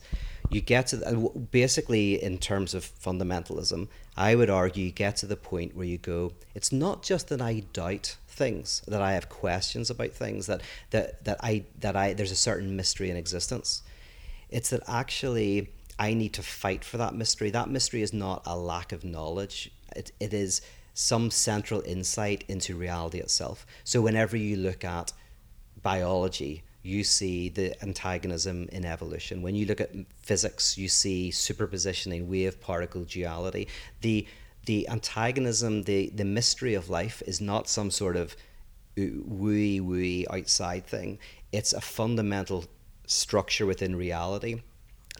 you get to the, uh, basically in terms of fundamentalism, I would argue you get to the point where you go. It's not just that I doubt things, that I have questions about things, that that that I that I there's a certain mystery in existence. It's that actually I need to fight for that mystery. That mystery is not a lack of knowledge. It, it is some central insight into reality itself. So whenever you look at biology, you see the antagonism in evolution. When you look at physics, you see superpositioning, wave particle duality. The the antagonism, the the mystery of life is not some sort of uh, wooey wooey outside thing. It's a fundamental structure within reality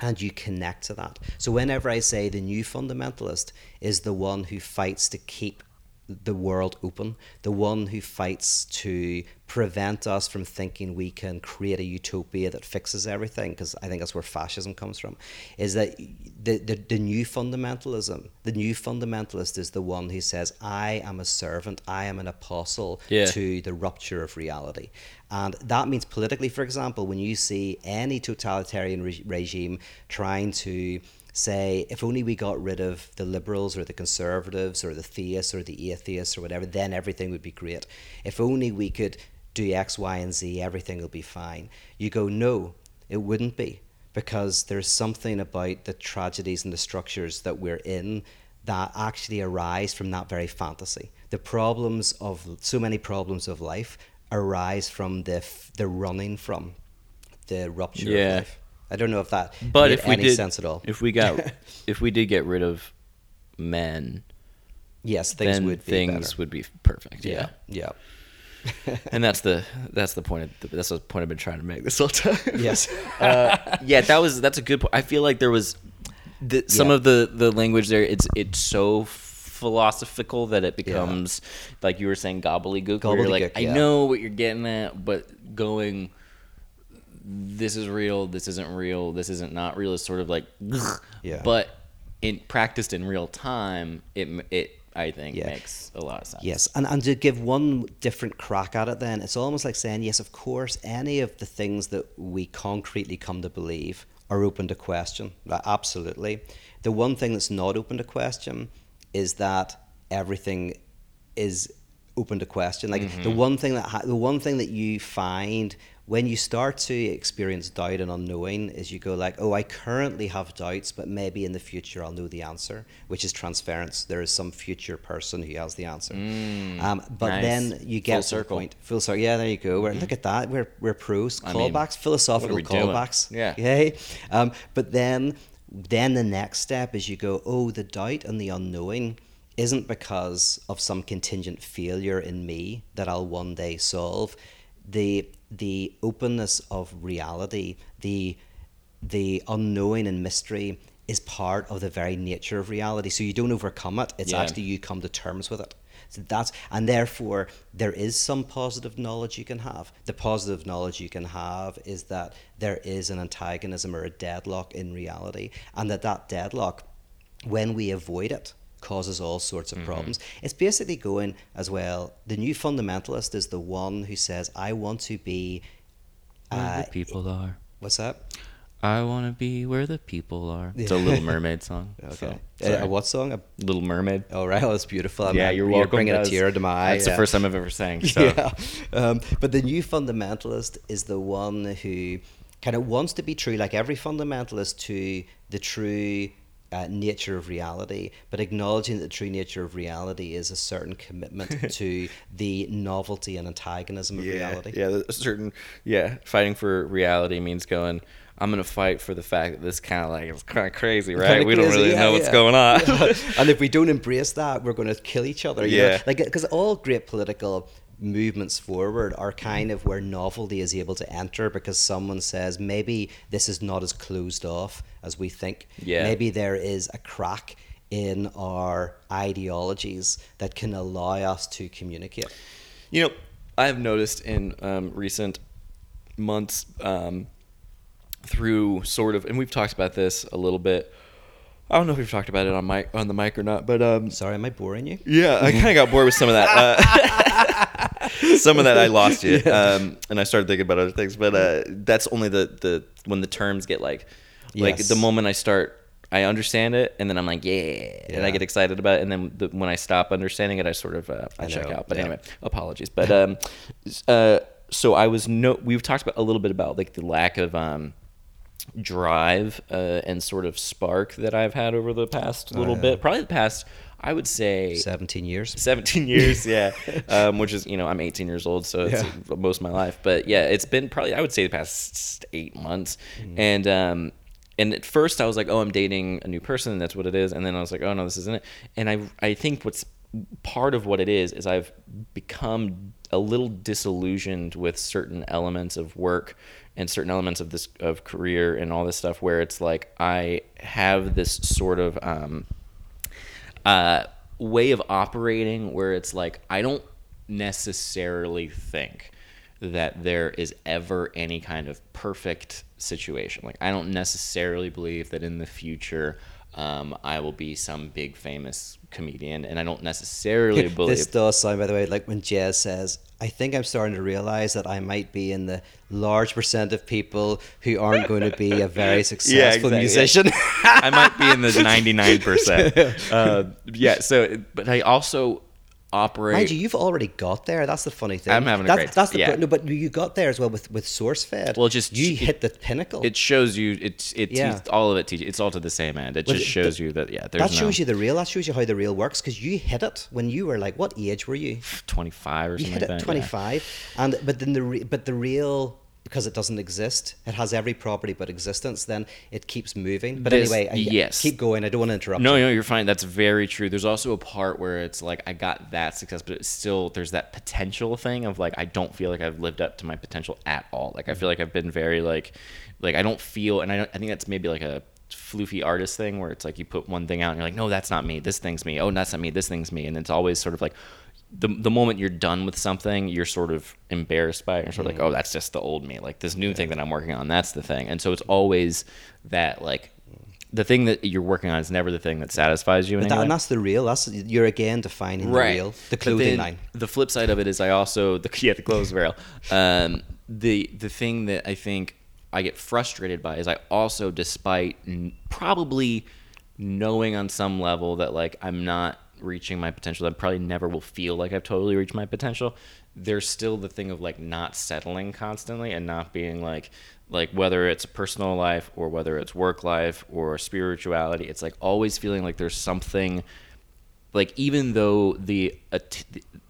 and you connect to that. So whenever I say the new fundamentalist is the one who fights to keep the world open, the one who fights to prevent us from thinking we can create a utopia that fixes everything, because I think that's where fascism comes from, is that the, the, the new fundamentalism, the new fundamentalist is the one who says, I am a servant, I am an apostle Yeah. to the rupture of reality. And that means politically, for example, when you see any totalitarian re- regime trying to say, if only we got rid of the liberals or the conservatives or the theists or the atheists or whatever, then everything would be great. If only we could do X, Y, and Z, everything will be fine. You go, no, it wouldn't be. Because there's something about the tragedies and the structures that we're in that actually arise from that very fantasy. The problems of so many problems of life arise from the f- the running from the rupture Yeah. of life. I don't know if that But if we any did, sense at all. if we got, if we did get rid of men, yes, things would be things better. would be perfect. Yeah. yeah, and that's the that's the point. Of, that's the point I've been trying to make this whole time. yes, uh, yeah, that was that's a good point. I feel like there was the, some Yeah. of the the language there. It's it's so philosophical that it becomes like you were saying gobbledygook. where you're like, Gobbledygook, I know what you're getting at, but going. This is real. This isn't real. This isn't not real. Is sort of like, Yeah. But in practiced in real time, it it I think Yeah. makes a lot of sense. Yes, and, and to give one different crack at it, then it's almost like saying, yes, of course, any of the things that we concretely come to believe are open to question. Absolutely. The one thing that's not open to question is that everything is open to question. Like mm-hmm. the one thing that ha- the one thing that you find when you start to experience doubt and unknowing is you go like, oh, I currently have doubts, but maybe in the future I'll know the answer, which is transference. There is some future person who has the answer. um, but nice. then you get Full to the circle. point. Full circle. Yeah, there you go. We're, look at that. We're we're pros. I mean, Callbacks, philosophical we doing? callbacks. Yeah. Okay. Um, but then then the next step is you go, oh, the doubt and the unknowing isn't because of some contingent failure in me that I'll one day solve. The the openness of reality, the the unknowing and mystery is part of the very nature of reality. So you don't overcome it. It's Yeah. actually you come to terms with it. So that's and therefore there is some positive knowledge you can have. The positive knowledge you can have is that there is an antagonism or a deadlock in reality, and that that deadlock, when we avoid it, causes all sorts of problems. It's basically going as well. The new fundamentalist is the one who says, "I want to be." Uh, the people are. what's that? I want to be where the people are. It's a Little Mermaid song. Okay. So, Uh, a what song? A Little Mermaid. Oh right, oh, that's beautiful. I'm- yeah, I'm- you're welcome. bringing a tear to my eye. That's yeah. the first time I've ever sang. So. Yeah, um, but the new fundamentalist is the one who kind of wants to be true, like every fundamentalist, to the true uh, nature of reality, but acknowledging that the true nature of reality is a certain commitment to the novelty and antagonism of yeah, reality. yeah. A certain yeah, fighting for reality means going. I'm gonna fight for the fact that this kind of like it's kind of crazy, right? Kinda we don't really yeah, know what's yeah. going on. and if we don't embrace that, we're going to kill each other. you know? Yeah. like because all great political movements forward are kind of where novelty is able to enter because someone says maybe this is not as closed off as we think. Yeah. Maybe there is a crack in our ideologies that can allow us to communicate. You know, I've noticed in um, recent months um, through sort of, and we've talked about this a little bit. I don't know if we've talked about it on mic on the mic or not, but um, Sorry, am I boring you? yeah, I kind of got bored with some of that. Uh, some of that I lost you, um, and I started thinking about other things. But uh, that's only the the when the terms get like like Yes. the moment I start. I understand it, and then I'm like, yeah, and I get excited about it, and then the, when I stop understanding it, I sort of uh, I, I check out. But yeah. anyway, apologies. But um, uh, so I was no. We've talked about a little bit about like the lack of um, drive uh, and sort of spark that I've had over the past little yeah. bit. Probably the past, I would say, 17 years. 17 years yeah um, which is you know i'm 18 years old so it's Yeah. most of my life but yeah it's been probably i would say the past eight months Mm. and um and at first i was like oh i'm dating a new person and that's what it is and then i was like oh no this isn't it and i i think what's part of what it is is I've become a little disillusioned with certain elements of work and certain elements of this of career and all this stuff where it's like I have this sort of um, uh, way of operating where it's like I don't necessarily think that there is ever any kind of perfect situation. Like I don't necessarily believe that in the future um, I will be some big famous comedian, and I don't necessarily believe this does sound, by the way, like when Jez says, "I think I'm starting to realize that I might be in the large percent of people who aren't going to be a very successful exactly. musician." I might be in the ninety nine percent. Uh, Yeah. So, but I also operate. Mind you, you've already got there. That's the funny thing. I'm having a that's, great- That's the yeah. no, but you got there as well with with SourceFed. Well, just- you hit the pinnacle. it shows you it's it Yeah. teach- all of it teaches it's all to the same end. It just it- shows you that yeah, there's that no shows you the real. That shows you how the real works because you hit it when you were like, what age were you? twenty five or something. You hit like it that. at yeah. 25, and but then the re, but the real because it doesn't exist, it has every property but existence. Then it keeps moving. But This- anyway, I- yes. keep going. I don't want to interrupt. No, you. no, you're fine. That's very true. There's also a part where it's like I got that success, but it's still there's that potential thing of like I don't feel like I've lived up to my potential at all. Like I feel like I've been very like like I don't feel, and I don't, I think that's maybe like a floofy artist thing where it's like you put one thing out and you're like, no, that's not me. This thing's me. Oh, that's not me. This thing's me. And it's always sort of like the the moment you're done with something, you're sort of embarrassed by it. You're sort of like, oh, that's just the old me. Like this new thing that I'm working on, that's the thing. And so it's always that like the thing that you're working on is never the thing that satisfies you. In that, and that's the real. That's you're again defining the real, the clothing line. The flip side of it is I also the yeah the clothes rail. Um, the the thing that I think I get frustrated by is I also, despite n- probably knowing on some level that like I'm not reaching my potential, I probably never will feel like I've totally reached my potential. There's still the thing of like not settling constantly and not being like like whether it's personal life or whether it's work life or spirituality it's like always feeling like there's something like even though the at-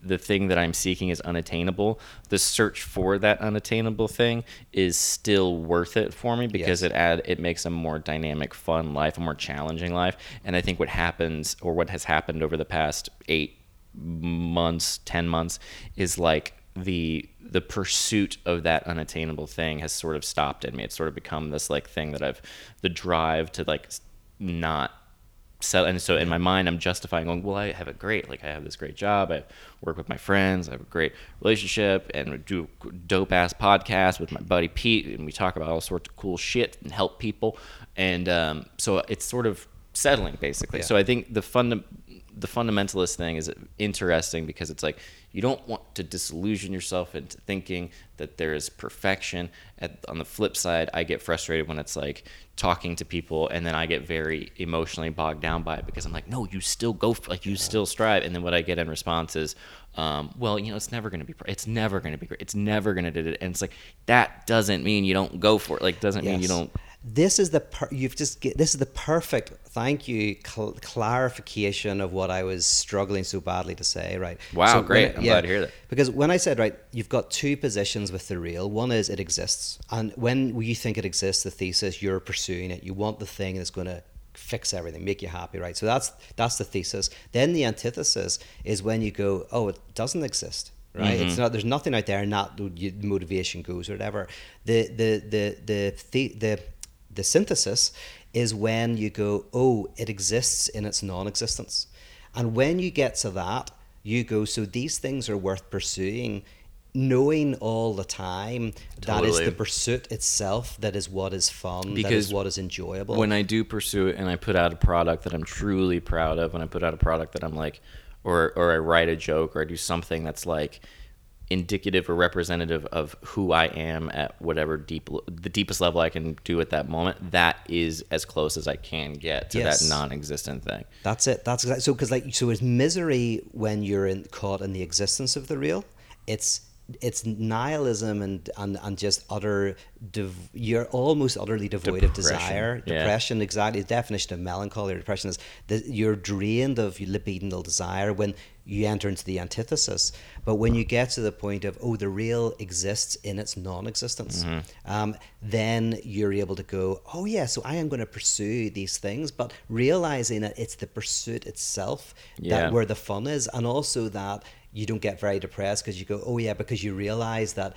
the thing that I'm seeking is unattainable, the search for that unattainable thing is still worth it for me because Yes. it add it makes a more dynamic, fun life, a more challenging life. And I think what happens or what has happened over the past eight months, ten months, is like the the pursuit of that unattainable thing has sort of stopped in me. It's sort of become this like thing that I've the drive to like not so and so in my mind i'm justifying going well i have it great like i have this great job. I work with my friends. I have a great relationship and do a dope ass podcast with my buddy pete and we talk about all sorts of cool shit and help people. And um, so it's sort of settling basically. Yeah. so i think the funda- the fundamentalist thing is interesting because it's like you don't want to disillusion yourself into thinking that there is perfection. At, on the flip side, I get frustrated when it's like talking to people and then I get very emotionally bogged down by it because I'm like, no, you still go, for, like you still strive. And then what I get in response is, um, well, you know, it's never going to be, it's never going to be great. It's never going to do it. And it's like, that doesn't mean you don't go for it. Like, doesn't mean you don't. This is the per- you've just get, this is the perfect thank you cl- clarification of what I was struggling so badly to say. Right. Wow, when great. I- I'm glad to hear that. Because when I said right, you've got two positions with the real. One is it exists, and when you think it exists, the thesis you're pursuing it. You want the thing that's going to fix everything, make you happy, right? So that's that's the thesis. Then the antithesis is when you go, oh, it doesn't exist. Right, Mm-hmm. it's not. There's nothing out there, and the motivation goes or whatever. The the the the the, the the synthesis is when you go, oh, it exists in its non-existence, and when you get to that, you go, so these things are worth pursuing, knowing all the time that is the pursuit itself that is what is fun, that Because is what is enjoyable. when I do pursue it and I put out a product that I'm truly proud of, when I put out a product that I'm like, or or I write a joke or I do something that's like indicative or representative of who I am at whatever deep the deepest level I can do at that moment, that is as close as I can get to Yes. that non-existent thing. That's it. That's exactly so. Because like, so it's misery when you're in, caught in the existence of the real. It's it's nihilism and and, and just utter. You're almost utterly devoid of Depression, desire. yeah. Depression, exactly. The definition of melancholy or depression is that you're drained of libidinal desire when you enter into the antithesis. But when you get to the point of, oh, the real exists in its non existence, Mm-hmm. um, then you're able to go, oh, yeah, so I am going to pursue these things, but realizing that it's the pursuit itself Yeah. that where the fun is, and also that you don't get very depressed because you go, oh, yeah, because you realize that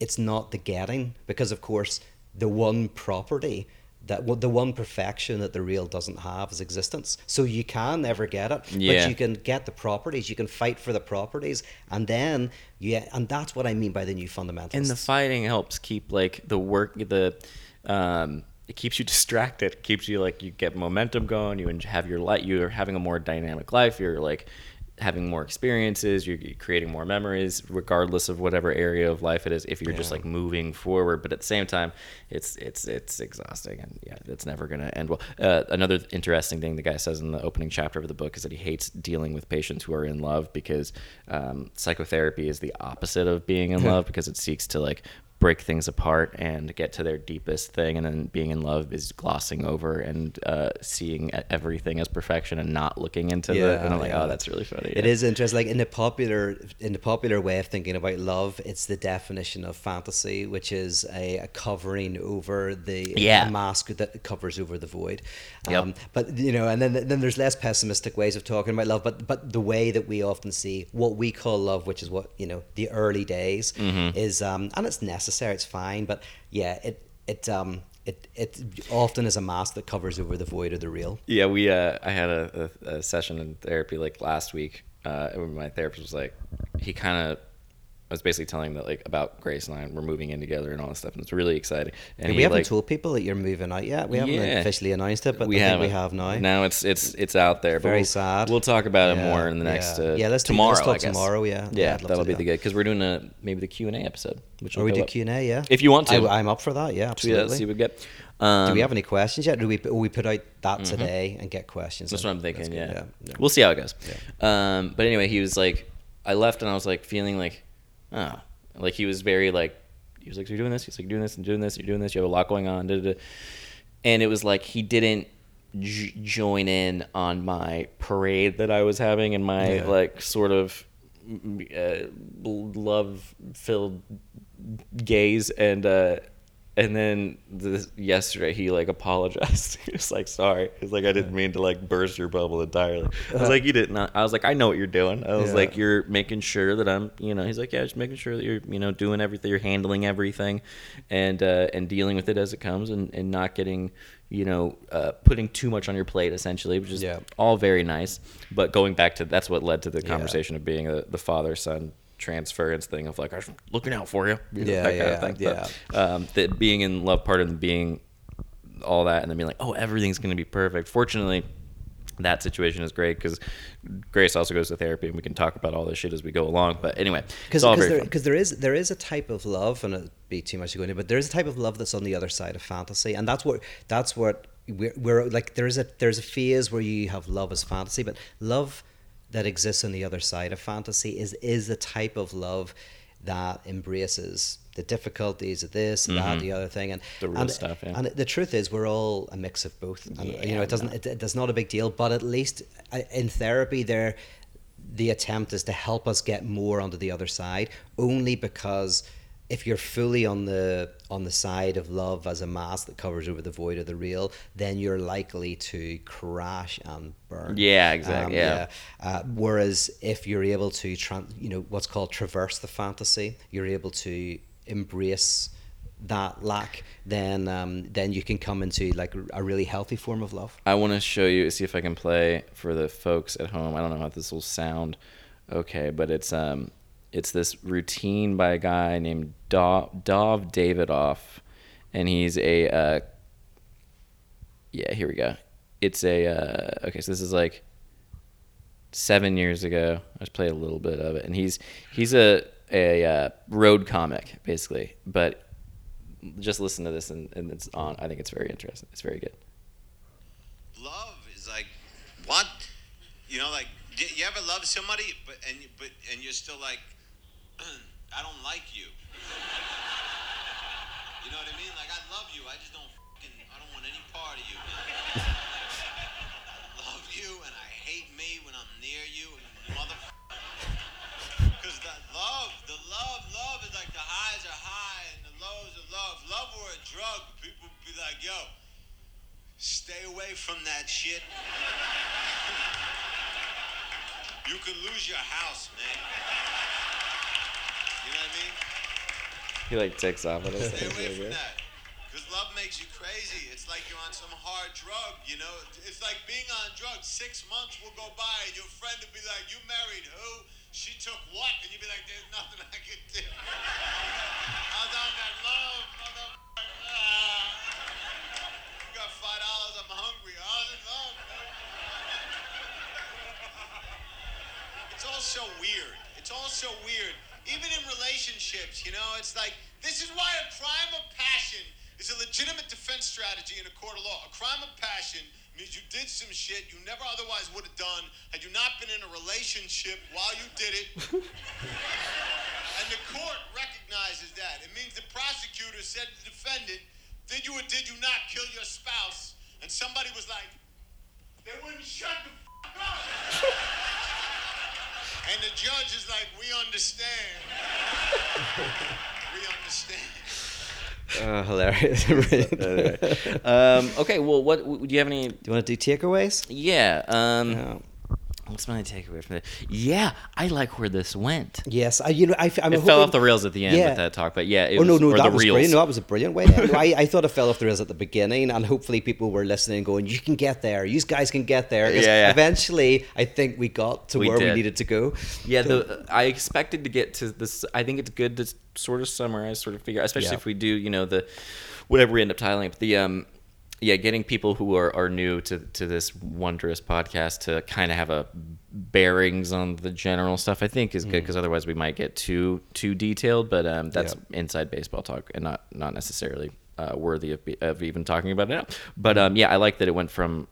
it's not the getting, because of course, the one property that the one perfection that the real doesn't have is existence. So you can never get it, Yeah. but you can get the properties. You can fight for the properties, and then yeah, and that's what I mean by the new fundamentals. and the fighting helps keep like the work the um it keeps you distracted it keeps you like you get momentum going you have your life you're having a more dynamic life you're like having more experiences you're creating more memories regardless of whatever area of life it is if you're just like moving forward. But at the same time it's it's it's exhausting and yeah it's never going to end well. Uh, another interesting thing the guy says in the opening chapter of the book is that he hates dealing with patients who are in love because um, psychotherapy is the opposite of being in love because it seeks to like break things apart and get to their deepest thing and then being in love is glossing over and uh, seeing everything as perfection and not looking into the and i'm like yeah. oh that's really funny It yeah. is interesting. Like in the popular in the popular way of thinking about love, it's the definition of fantasy, which is a, a covering over the Yeah. mask that covers over the void. Yep. Um, but you know, and then then there's less pessimistic ways of talking about love. But but the way that we often see what we call love, which is what you know the early days, Mm-hmm. is um, and it's necessary, it's fine. But yeah, it it um. It, it often is a mask that covers over the void of the real. Yeah, we. Uh, I had a, a, a session in therapy like last week. Uh, my therapist was like, he kind of. I was basically telling him that like about Grace and I, we're moving in together and all this stuff, and it's really exciting. And we he, haven't like, told people that you're moving out yet. We haven't Yeah. officially announced it, but we have we have now. Now it's it's it's out there. Very we'll, sad. We'll talk about it Yeah, more in the next. yeah. Uh, Yeah, let's do- tomorrow. let's talk I guess. tomorrow, yeah. yeah, Yeah, that'll be do the that. good because we're doing a maybe the Q and A episode, which Or we do. Q and A, yeah. If you want to. I, am up for that. Yeah, Yeah, absolutely. let's see what we get. Um, do we have any questions yet? Do we will we put out that today and get questions? Mm-hmm. That's in? what I'm thinking. Yeah. yeah. we'll see how it goes. Um, but anyway, he was like, I left and I was like feeling like, ah, like he was very like, he was like, so you're doing this. He's like, you're doing this and doing this. You're doing this. You have a lot going on. Da, da, da. And it was like he didn't j- join in on my parade that I was having and my Yeah. like sort of uh, love filled gaze and uh and then this, yesterday he like apologized. he was like, "Sorry." He's like, "I didn't mean to like burst your bubble entirely." I was like, "You didn't." I was like, "I know what you're doing." I was Yeah. like, "You're making sure that I'm." You know, he's like, "Yeah, just making sure that you're you know doing everything, you're handling everything, and uh, and dealing with it as it comes, and and not getting you know uh, putting too much on your plate, essentially, which is Yeah. all very nice. But going back to that's what led to the conversation of being a, the father son transference thing of like I'm looking out for you, you know, Yeah, that kind yeah, of thing. But, um, that being in love part of being all that and then being like, oh, everything's going to be perfect. Fortunately, that situation is great because Grace also goes to therapy and we can talk about all this shit as we go along. But anyway, because it's all very there, there is there is a type of love, and it'd be too much to go into, but there is a type of love that's on the other side of fantasy, and that's what that's what we're, we're like. There's a there's a phase where you have love as fantasy, but love that exists on the other side of fantasy is is the type of love that embraces the difficulties of this and that, the other thing, and Mm-hmm. The real and, stuff, yeah. and the truth is, we're all a mix of both. And, you know, it doesn't. It, it's not a big deal, but at least uh, in therapy, there, the attempt is to help us get more onto the other side. Only because if you're fully on the on the side of love as a mask that covers over the void of the real, then you're likely to crash and burn. Yeah, exactly, yeah. Uh, whereas if you're able to, tran- you know, what's called traverse the fantasy, you're able to embrace that lack, then um, then you can come into like a really healthy form of love. I want to show you, see if I can play for the folks at home. I don't know how this will sound okay, but it's um, it's this routine by a guy named Dov, Dov Davidoff, and he's a uh, yeah. Here we go. It's a uh, okay. So this is like seven years ago. I just played a little bit of it, and he's he's a a uh, road comic basically, but just listen to this and, and it's on. I think it's very interesting. It's very good. love is like what you know like you ever love somebody but and but and you're still like I don't like you. you know what I mean? Like I love you. I just don't fucking, I don't want any part of you. I love you and I hate me when I'm near you and motherfucker. Cause the love, the love, love is like the highs are high and the lows are low. If love were a drug, people would be like, yo, stay away from that shit. you could lose your house, man. He like takes off with us. Stay away from that. Because love makes you crazy. It's like you're on some hard drug, you know? It's like being on drugs. Six months will go by and your friend will be like, You married who? She took what? And you'll be like, There's nothing I can do. I was on that love, motherfucker. Ah. You got five dollars, I'm hungry. I was in love. It's all so weird. It's all so weird. Even in relationships, you know, it's like this is why a crime of passion is a legitimate defense strategy in a court of law. A crime of passion means you did some shit you never otherwise would have done had you not been in a relationship while you did it. and the court recognizes that. It means the prosecutor said to the defendant, Did you or did you not kill your spouse? And somebody was like, They wouldn't shut the fuck up. And the judge is like, we understand. we understand. Oh, hilarious. do um, okay, well, what do you have any? Do you want to do takeaways? Yeah. Um, Yeah. What's my takeaway from it? Yeah, I like where this went. Yes, I, you know, I, I'm It hoping, fell off the rails at the end Yeah. with that talk, but yeah, it Oh no, was, no, or that was reels. brilliant. No, that was a brilliant way. No, I, I thought it fell off the rails at the beginning, and hopefully people were listening, going, "You can get there. You guys can get there." Yeah, yeah. Eventually, I think we got to We where we needed to go. Yeah, the, I expected to get to this. I think it's good to sort of summarize, sort of figure, especially Yeah. if we do, you know, the whatever we end up titling. But the um, yeah, getting people who are, are new to to this wondrous podcast to kind of have a bearings on the general stuff. I think is good because otherwise we might get too too detailed. But um, that's Yeah. inside baseball talk and not not necessarily uh, worthy of, be, of even talking about it now. But um, yeah, I like that it went from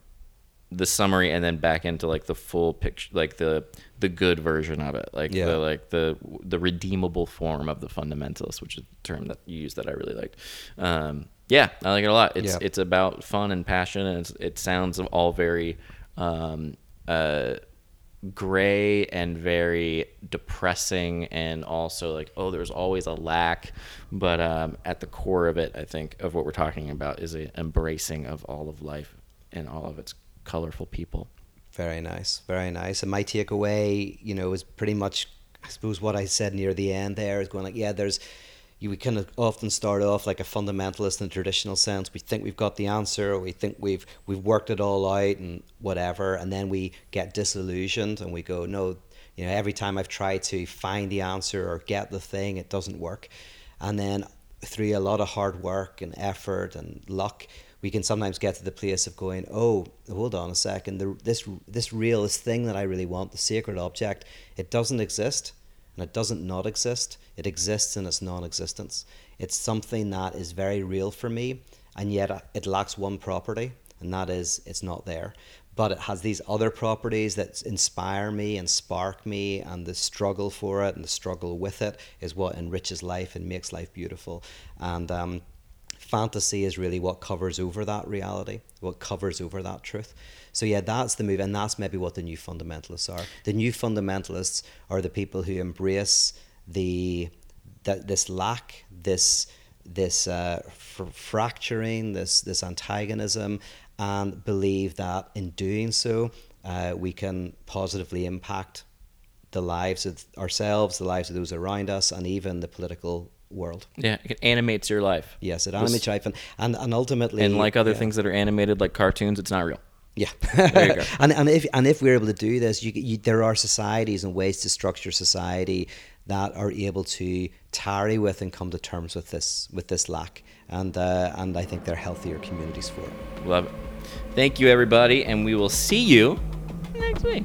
the summary and then back into like the full picture like the the good version of it like Yeah. the like the the redeemable form of the fundamentalist which is a term that you used that i really liked um yeah i like it a lot it's Yeah. it's about fun and passion and it's, it sounds all very um uh gray and very depressing and also like oh there's always a lack but um, at the core of it i think of what we're talking about is a embracing of all of life and all of its colorful people Very nice, very nice. And my takeaway, you know, is pretty much, I suppose, what I said near the end there is going like, yeah, there's, you we kind of often start off like a fundamentalist in a traditional sense. We think we've got the answer, we think we've we've worked it all out and whatever, and then we get disillusioned and we go, no, you know, every time I've tried to find the answer or get the thing, it doesn't work, and then through a lot of hard work and effort and luck, we can sometimes get to the place of going, oh, hold on a second, the, this this real this thing that I really want, the sacred object, it doesn't exist, and it doesn't not exist. It exists in its non-existence. It's something that is very real for me, and yet it lacks one property, and that is it's not there. But it has these other properties that inspire me and spark me, and the struggle for it and the struggle with it is what enriches life and makes life beautiful. And um, fantasy is really what covers over that reality, what covers over that truth. So yeah, that's the move, and that's maybe what the new fundamentalists are. The new fundamentalists are the people who embrace the that this lack, this this uh, fr- fracturing, this this antagonism, and believe that in doing so, uh, we can positively impact the lives of ourselves, the lives of those around us, and even the political world. yeah it animates your life Yes, it animates your life, and, and, and ultimately, and like other yeah. things that are animated like cartoons it's not real Yeah, There you go. and and if and if we're able to do this, you, you there are societies and ways to structure society that are able to tarry with and come to terms with this with this lack, and uh, and I think they're healthier communities for it. love it thank you everybody and we will see you next week